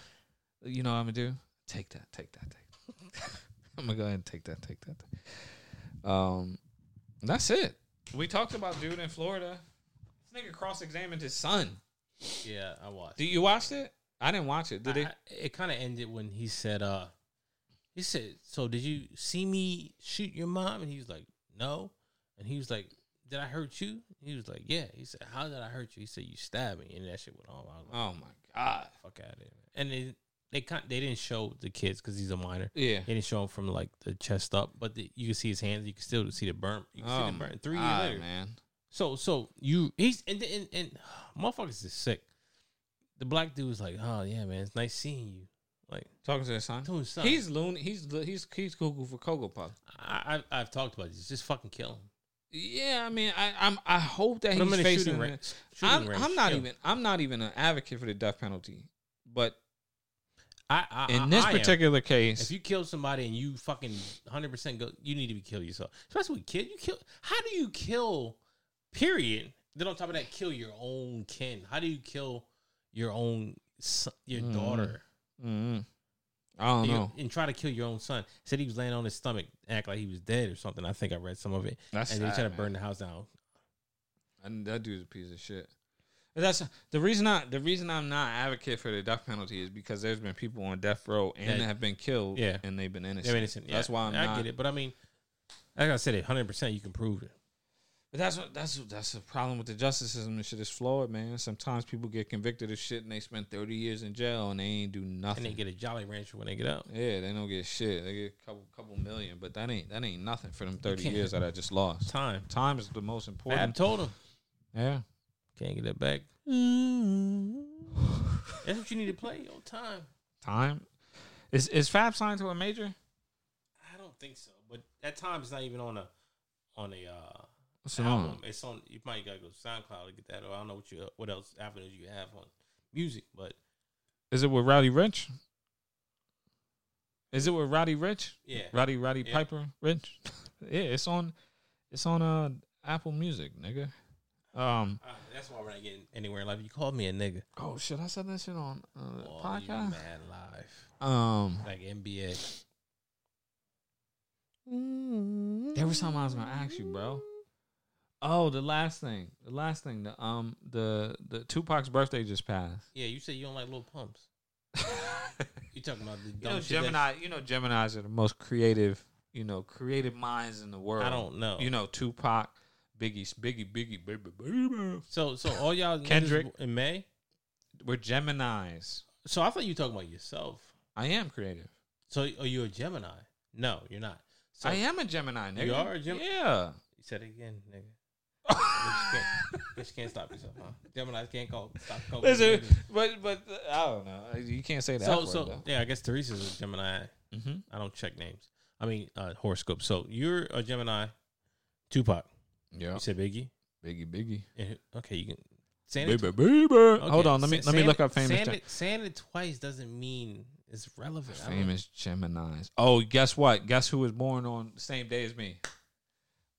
You know what I'm gonna do? Take that, take that, take. That. I'm gonna go ahead and take that, take that. Um, that's it. We talked about dude in Florida. This nigga cross examined his son. Yeah, I watched. Did you watch it? I didn't watch it. Did I- he? I- it kind of ended when he said, uh, he said, so did you see me shoot your mom? And he was like, no. And he was like, did I hurt you? He was like, yeah. He said, how did I hurt you? He said, you stabbed me. And that shit went on. Like, Oh my god. fuck out of here. And they, they, they didn't show the kids because he's a minor. Yeah. They didn't show him from like the chest up, but the, you can see his hands. You can still see the burn. You can Oh see the oh burn. Three God, years later. man. So so you he's and and, and motherfuckers is sick. The black dude was like, oh yeah, man, it's nice seeing you. Like Talking to his son. to his son. He's loony. He's he's he's cuckoo for cocoa puff. I, I I've talked about this. Just fucking kill him. Yeah, I mean, I I'm I hope that Put he's facing. shooting the- Shooting I'm. I'm not Kill him. even I'm not even an advocate for the death penalty, but I, I, in this I am. particular case, If you kill somebody and you fucking hundred percent go, you need to be kill yourself. Especially with kid, you kill. How do you kill? Period. Then on top of that, kill your own kin. How do you kill your own son, your Mhm. daughter? Mm, I don't and, know. and try to kill your own son. Said he was laying on his stomach, act like he was dead or something. I think I read some of it. That's and they sad, try to man. burn the house down. And that dude's a piece of shit. But that's the reason I the reason I'm not advocate for the death penalty is because there's been people on death row and That- have been killed, Yeah. and they've been innocent. They're innocent. That's why I'm I not. get it, but I mean, like I said, it hundred percent you can prove it. But that's what that's that's the problem with the justice system. This shit is flawed, man. Sometimes people get convicted of shit and they spend thirty years in jail and they ain't do nothing. And they get a Jolly Rancher when they get out. yeah, they don't get shit. They get a couple couple million, but that ain't that ain't nothing for them thirty years that I just lost. Time. Time is the most important. I told him Yeah. can't get that back. That's what you need to play. Your time. Time. Is is Fab signed to a major? I don't think so, but at times it's not even on a on a uh, What's album. on? It's on. You might gotta go to SoundCloud to get that, or I don't know what you what else avenues you have on music. But Is it with Rowdy Rich? Is it with Roddy Ricch? yeah, Roddy Roddy Yeah. Piper Rich? yeah, it's on. It's on uh Apple Music, nigga. Um. Uh, that's why we're not getting anywhere in life. You called me a nigga. Oh shit! I said that shit on uh, Oh, podcast. mad live Um. like NBA. There was something I was gonna ask you, bro. Oh, the last thing. The last thing. The um the the Tupac's birthday just passed. Yeah, you said you don't like little pumps. You talking about the You know, shit that- Gemini. You know, Gemini's are the most creative. You know, creative minds in the world. I don't know. You know, Tupac, Biggie, Biggie, Biggie, baby, baby. So so all y'all Kendrick. in May. We're Gemini's. So I thought you were talking about yourself. I am creative. So are you a Gemini? No, you're not. So I am a Gemini, nigga. You are a Gemini. Yeah. You said it again, nigga. Bitch, can't, bitch, you can't stop yourself, huh? Gemini can't call. Stop calling. Listen, but but uh, I don't know. You can't say that. So so though. yeah, I guess Teresa's a Gemini. Mhm. I don't check names. I mean uh, horoscope. So you're a Gemini. Tupac. yeah, You said Biggie. Biggie, Biggie, Okay, you can. Saying it, baby, baby. okay, Hold on, let me sa- let me look up famous Gem- it, saying it twice doesn't mean it's relevant. Famous Gemini's. Oh, guess what? Guess who was born on the same day as me?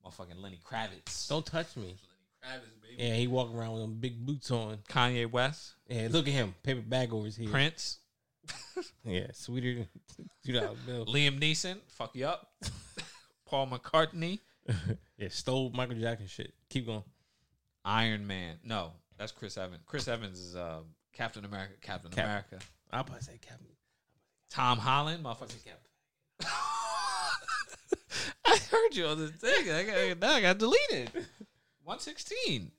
Motherfucking Lenny Kravitz. Don't touch me. Lenny Kravitz, baby. Yeah, he walking around with them big boots on. Kanye West, Yeah, look at him, paper bag over his head. Prince, Yeah, sweeter than two dollar bill. Liam Neeson. Fuck you up. Paul McCartney, Yeah, stole Michael Jackson shit. Keep going. Iron Man. No, that's Chris Evans. Chris Evans is uh, Captain America. Captain Cap- America. I'll probably say Captain. Tom Holland, motherfucker. I heard you on the thing. I got, now I got deleted. One sixteen.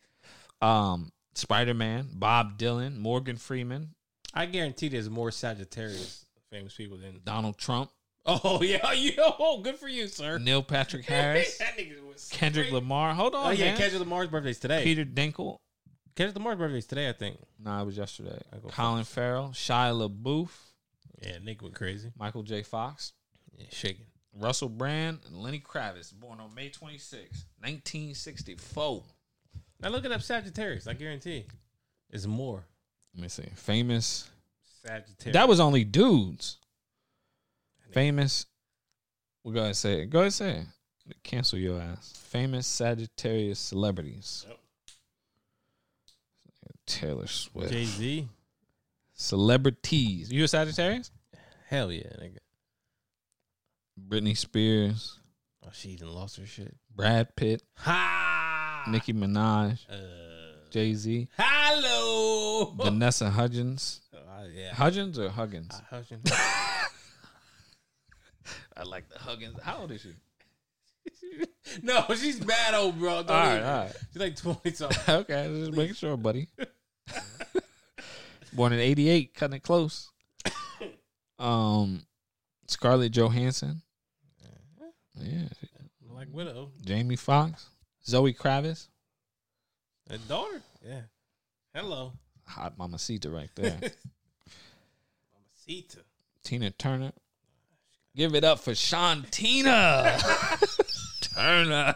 Um, Spider Man, Bob Dylan, Morgan Freeman, I guarantee there's more Sagittarius famous people than. Donald Trump, Oh yeah, yo, good for you, sir. Neil Patrick Harris, that nigga was Kendrick straight- Lamar. Hold on, Oh yeah, man. Kendrick Lamar's birthday's today. Peter Dinkle. Kendrick Lamar's birthday's today, I think. Nah, it was yesterday. I go Colin Farrell, Shia LaBeouf, Yeah, Nick went crazy. Michael J. Fox, Yeah, shaking. Russell Brand, and Lenny Kravitz, born on May 26, 1964. Now look it up Sagittarius. I guarantee, it's more Let me see. Famous. Sagittarius. That was only dudes. Famous. We'll go ahead and say it. Go ahead and say it. Cancel your ass. Famous Sagittarius celebrities. Yep. Taylor Swift. Jay Z. Celebrities. You a Sagittarius? Hell yeah, nigga. Britney Spears. Oh, she even lost her shit. Brad Pitt. Ha! Nicki Minaj. Uh, Jay Z. hello. Vanessa Hudgens. Uh, yeah. Hudgens or Huggins? Uh, Hudgens. I like the Huggins. How old is she? no, she's bad old, bro. Don't All right, all right. She's like twenty something. okay, just making sure, buddy. Born in '88, cutting it close. Um, Scarlett Johansson. Yeah, like widow. Jamie Foxx, Zoe Kravitz, A daughter. Yeah. Hello. hot Mama mamacita right there. Mama Mamacita. Tina Turner. Give it up for Shantina Turner.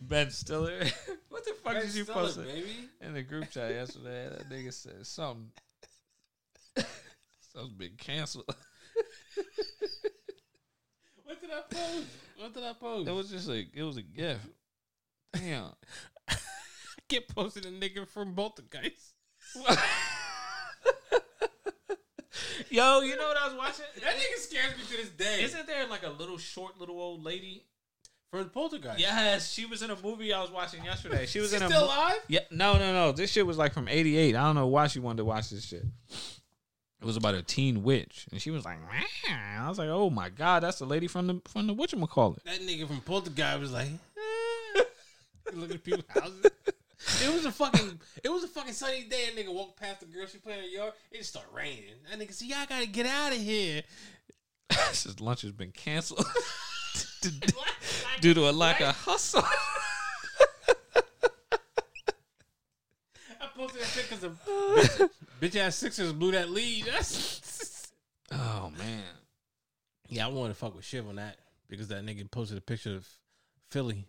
ben Stiller. what the fuck did you post baby? in the group chat yesterday? That nigga said something. Something's been canceled. What did I post? What did I post? It was just like it was a gift. Damn. I get posted a nigga from Poltergeist. Yo, you know what I was watching? That nigga scares me to this day. Isn't there like a little short little old lady? from Poltergeist? Yes, she was in a movie I was watching yesterday. She was in a still alive? Yeah, no, no, no. This shit was like from '88. I don't know why she wanted to watch this shit. It was about a teen witch, and she was like, "Meow." I was like, "Oh my god, that's the lady from the from the witch call it. That nigga from Poltergeist was like, eh. look at people's houses. It was a fucking, it was a fucking sunny day. A nigga walked past the girl she playing in the yard. It just started raining. That nigga said, "Y'all gotta get out of here." His lunch has been canceled due to a lack of hustle. I posted that shit because the bitch, bitch ass Sixers blew that lead. That's oh man. Yeah, I want to fuck with Shiv on that because that nigga posted a picture of Philly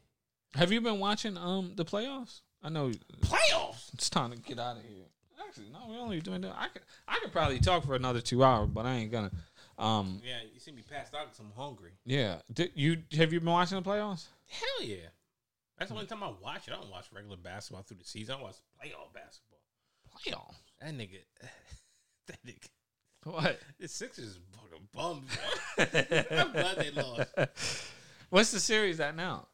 Have you been watching um the playoffs? I know playoffs. it's time to get out of here. Actually, no, we're only doing that. I could I could probably talk for another two hours, but I ain't gonna. Um, Yeah, you see me passed out because I'm hungry. yeah. Did you have you been watching the playoffs? Hell yeah. That's the only time I watch it. I don't watch regular basketball through the season. I watch playoff basketball. Playoffs. That nigga, that nigga, What? the Sixers is fucking bum. bro. I'm glad they lost. What's the series at now?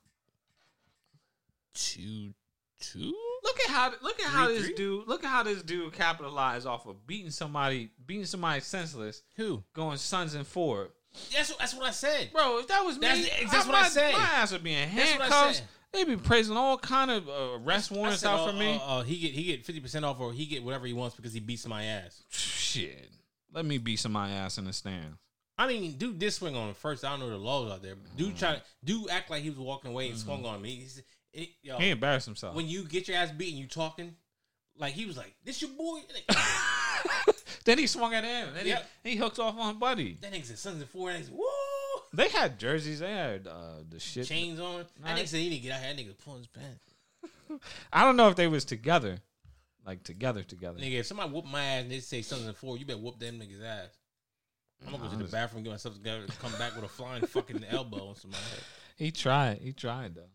Two, two. Look at how look at how this three? dude look at how this dude capitalized off of beating somebody beating somebody senseless, Who? going Suns and four. That's that's what I said. Bro, if that was That's me, the- that's what I my, said. My ass would be in That's what I handcuffs. Said. They be praising all kind of uh, arrest warrants said, out uh, for me. Uh, uh, he get he get fifty percent off, or he get whatever he wants because he beats my ass. Shit, let me beat some my ass in the stands. I mean, dude, this swing on him first. I don't know the laws out there. Dude, Mm. try to dude act like he was walking away and swung on me. He's, it, yo, He embarrassed himself. when you get your ass beat and you talking, like he was like, "This your boy." then he swung at him. Then Yep. he, he hooked off on Buddy. That nigga said Sons and four. And he's woo They had jerseys. They had uh, the shit. chains on. That Nice. nigga said he didn't get out here. That nigga pulling his pants. I don't know if they was together, like together together. Nigga, if somebody whoop my ass and they say something four, you better whoop them niggas ass. I'm gonna go to the bathroom, get myself together, and come back with a flying fucking elbow on somebody's head. He tried. He tried though.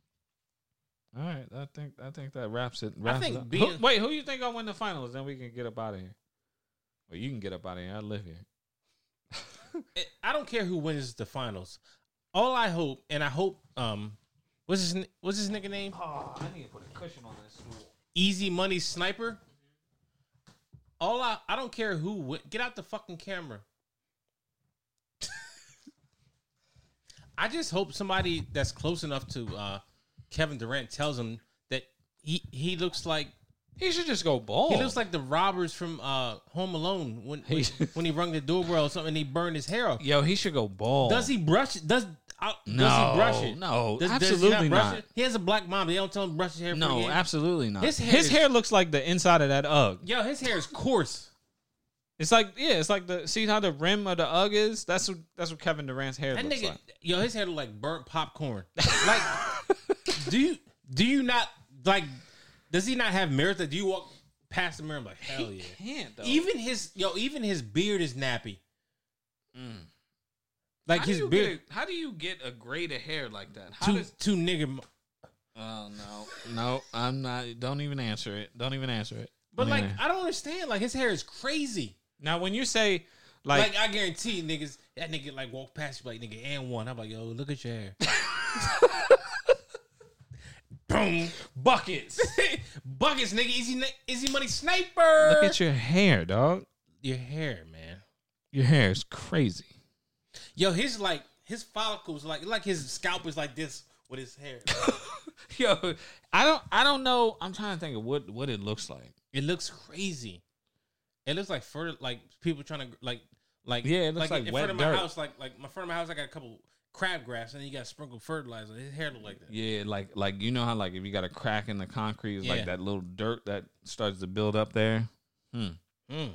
All right, I think I think that wraps it. Wraps think it up. being- Who- wait, who you think gonna win the finals? Then we can get up out of here. Well, you can get up out of here. I live here. I don't care who wins the finals. All I hope, and I hope, um, what's his what's his nigga name? Oh, I need to put a cushion on this stool. Easy Money Sniper. All I I don't care who win. Get out the fucking camera. I just hope somebody that's close enough to uh, Kevin Durant tells him that he he looks like He should just go bald. he looks like the robbers from uh, Home Alone when when, He- when he rung the doorbell or something and he burned his hair off. yo. He should go bald. Does he brush? it? Does uh, does he brush it? no, does, does absolutely he brush not. It? He has a black mom. They don't tell him to brush his hair. No, absolutely not. His His hair hair, looks like the inside of that UGG. Yo, his hair is coarse. It's like yeah, it's like the see how the rim of the UGG is. That's what that's what Kevin Durant's hair That looks nigga, like. yo, his hair look like burnt popcorn. like, do you do you not like? Does he not have mirrors? That do you walk past the mirror and be like hell yeah? Can't though. Even his yo, even his beard is nappy. Mm. Like how his beard, a, how do you get a grade of hair like that? How two does? two nigga. Oh no, no, I'm not. Don't even answer it. Don't even answer it. But Don't like, I don't understand. Like his hair is crazy. now when you say Like, like, I guarantee niggas, that nigga like walk past you like nigga and one. I'm like, yo, look at your hair. Boom. buckets, Buckets, nigga. Easy, easy money sniper. look at your hair, dog. your hair, man. Your hair is crazy. Yo, his like his follicles like like his scalp is like this with his hair. Yo, I don't, I don't know. I'm trying to think of what what it looks like. it looks crazy. It looks like for like people trying to like like Yeah, it looks like in wet front of my dirt. house like like my front of my house I got a couple crabgrass and then you got sprinkled fertilizer. His hair look like that. Yeah, like like you know how like if you got a crack in the concrete, it's Yeah. like that little dirt that starts to build up there. Hmm. Mm.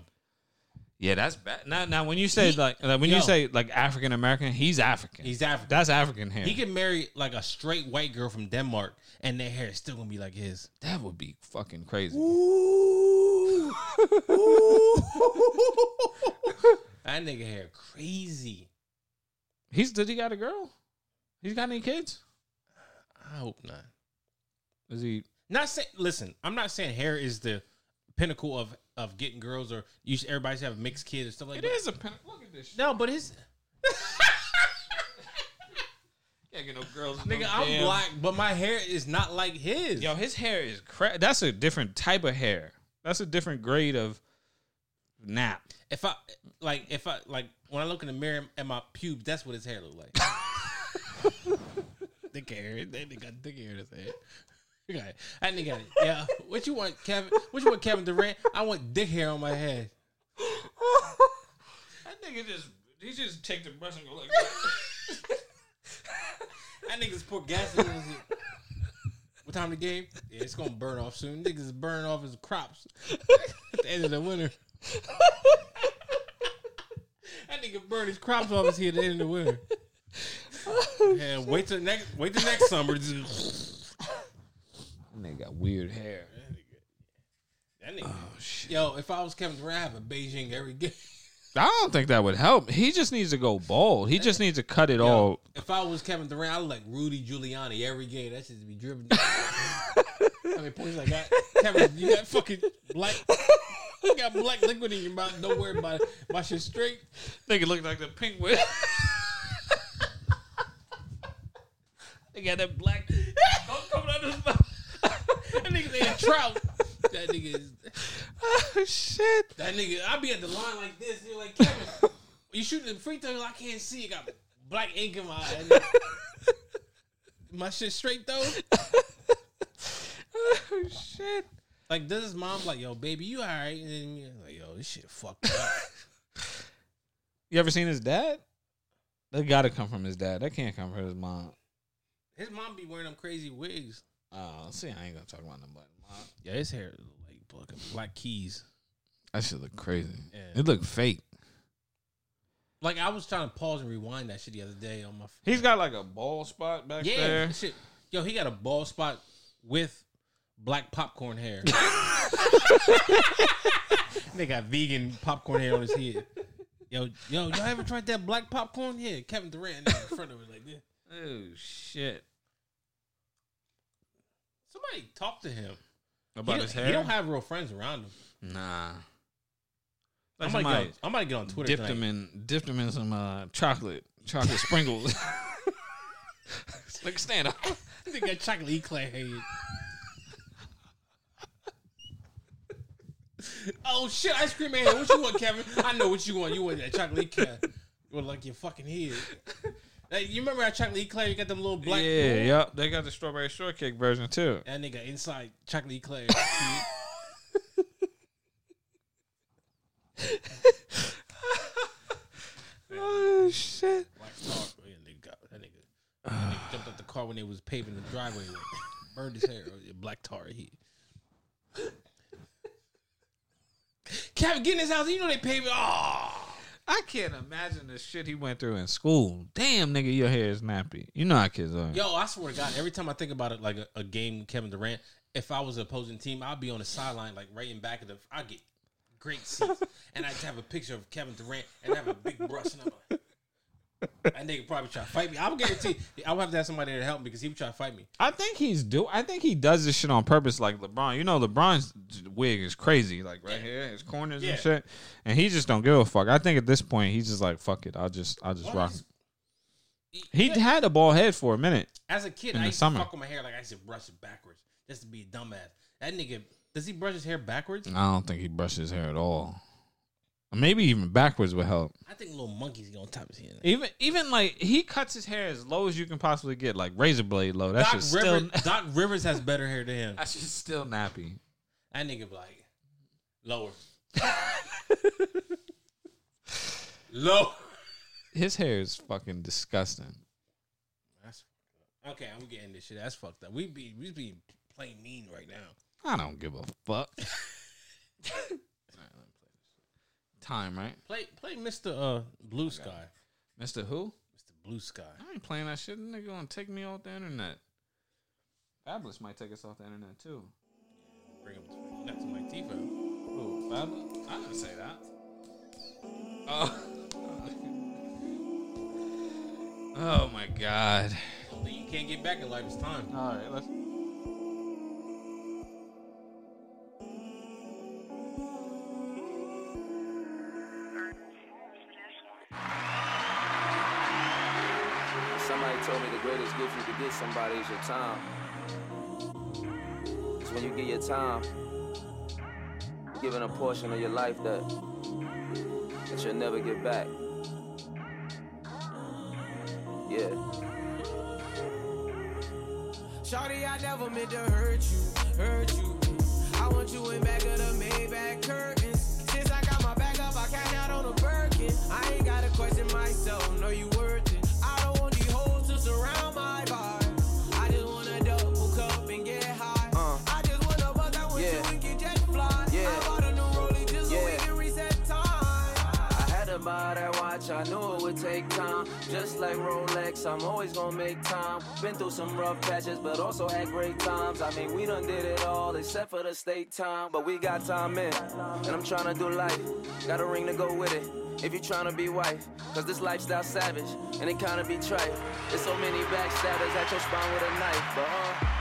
Yeah, that's bad. Now, now when you say He- like, like when yo. you say like African American, he's African. He's African. that's African hair. He could marry like a straight white girl from Denmark and their hair is still gonna be like his. that would be fucking crazy. Ooh. that nigga hair crazy. He's did he got a girl? He's got any kids? I hope not. Is he? Not saying. Listen, I'm not saying hair is the pinnacle of of getting girls or you should, everybody should have mixed kids or stuff like It that. is a pen. Look at this. Shit. No, but his Can't get no girls. nigga, no I'm damn- black, but my hair is not like his. Yo, his hair is cra- That's a different type of hair. That's a different grade of nap. if I like, if I like, when I look in the mirror at my pubes, that's what his hair look like. thick hair. That nigga got thick hair in his head. You got it. That nigga got it. Yeah. What you want, Kevin? What you want, Kevin Durant? I want dick hair on my head. That nigga just he just take the brush and go like That niggas pour gasoline. in his- What time of the game? Yeah, it's gonna burn off soon. Niggas is burning off his crops at the end of the winter. That nigga burn his crops off his head at the end of the winter. Oh, and wait till next wait till next summer. That nigga got weird hair. That nigga. Oh shit. Yo, if I was Kevin Durant, I have a Beijing every game. I don't think that would help. He just needs to go bald. He just needs to cut it all. If I was Kevin Durant, I would like Rudy Giuliani every game. That should be driven. I mean, points like that. Kevin, you got fucking black. You got black liquid in your mouth. Don't worry about it. My shit straight. Nigga look like the penguin. they got that black coming out of his mouth. That nigga ain't trout. That nigga is. Oh shit. That nigga. I be at the line like this. You're like Kevin. You shoot the free throw. I can't see. You got black ink in my eye. My shit straight though. Oh shit. Like does his mom like, yo, baby, you alright? And then you're like, yo, this shit fucked up. You ever seen his dad? That gotta come from his dad. That can't come from his mom. His mom be wearing them crazy wigs. Oh, see, I ain't gonna talk about them, but mom. Yeah, his hair look like fucking black keys. That shit look crazy. Yeah. It look fake. Like I was trying to pause and rewind that shit the other day on my. He's got like a bald spot back yeah, there. shit. Yo, he got a bald spot with black popcorn hair. they got vegan popcorn hair on his head. Yo, yo, y'all ever tried that black popcorn? Yeah, Kevin Durant in front of it like this. Oh shit. Somebody talk to him. About he, his hair. He don't have real friends around him. nah. I'm Like gonna, somebody get on, I'm gonna get on Twitter. dipped tonight. him in dipped him in some uh, chocolate chocolate sprinkles. like stand up. They got chocolate eclair head. Oh shit, ice cream head. What you want, Kevin? I know what you want. You want that chocolate eclair. You want like your fucking head. Hey, you remember that chocolate eclair? You got them little black. yeah, balls? yep. They got the strawberry shortcake version too. That nigga inside chocolate eclair. Oh shit. Black got that nigga. That nigga jumped up the car when they was paving the driveway. Like, burned his hair. Oh, Black tar heat. Kevin, get in his house. You know they pave me. Oh. I can't imagine the shit he went through in school. Damn, nigga, your hair is nappy. You know how kids are. Yo, I swear to God, every time I think about it, like a, a game Kevin Durant, if I was an opposing team, I'd be on the sideline, like right in back of the. I get great seats, and I'd have a picture of Kevin Durant and I have a big brush, and I'm like, that nigga probably try to fight me. I'm guarantee I would have to have somebody there to help me because he would try to fight me. I think he's do. I think he does this shit on purpose, like LeBron. You know, LeBron's wig is crazy, like right here, his corners Yeah. and shit, and he just don't give a fuck. I think at this point, he's just like, fuck it, I'll just, I'll just rock. He Yeah. had a bald head for a minute. As a kid, I used summer. to fuck with my hair like I used to brush it backwards just to be a dumbass. That nigga, does he brush his hair backwards? I don't think he brushes his hair at all. Maybe even backwards would help. I think little monkeys gonna top his head. Even, even like he cuts his hair as low as you can possibly get, like razor blade low. That's Doc, just Rivers, still, Doc Rivers has better hair than him. that's just still nappy. That nigga be like lower, low. His hair is fucking disgusting. That's okay. I'm getting this shit. That's fucked up. We be we be playing mean right now. I don't give a fuck. Time, right? Play play Mr. Uh Blue Sky. Mr. Who? Mr. Blue Sky. I ain't playing that shit. Nigga gonna take me off the internet. Fabulous might take us off the internet too. Bring him to not to my Tifa. Who? Fabulous? I didn't say that. Oh. oh my god. You can't get back in life. It's time. All right, let's. You could get somebody is your time. It's when you give your time, you're giving a portion of your life that that you'll never get back. Yeah. Shawty, I never meant to hurt you, hurt you. I want you in back of the Maybach curtains. Since I got my back up, I cash out on a Birkin. I ain't gotta question myself, know you I knew it would take time. Just like Rolex, I'm always gonna make time. Been through some rough patches, but also had great times. I mean, we done did it all except for the state time. But we got time in, and I'm trying to do life. Got a ring to go with it. If you tryna be wife, cause this lifestyle savage, and it kinda be trite. There's so many backstabbers at your spine with a knife, but uh,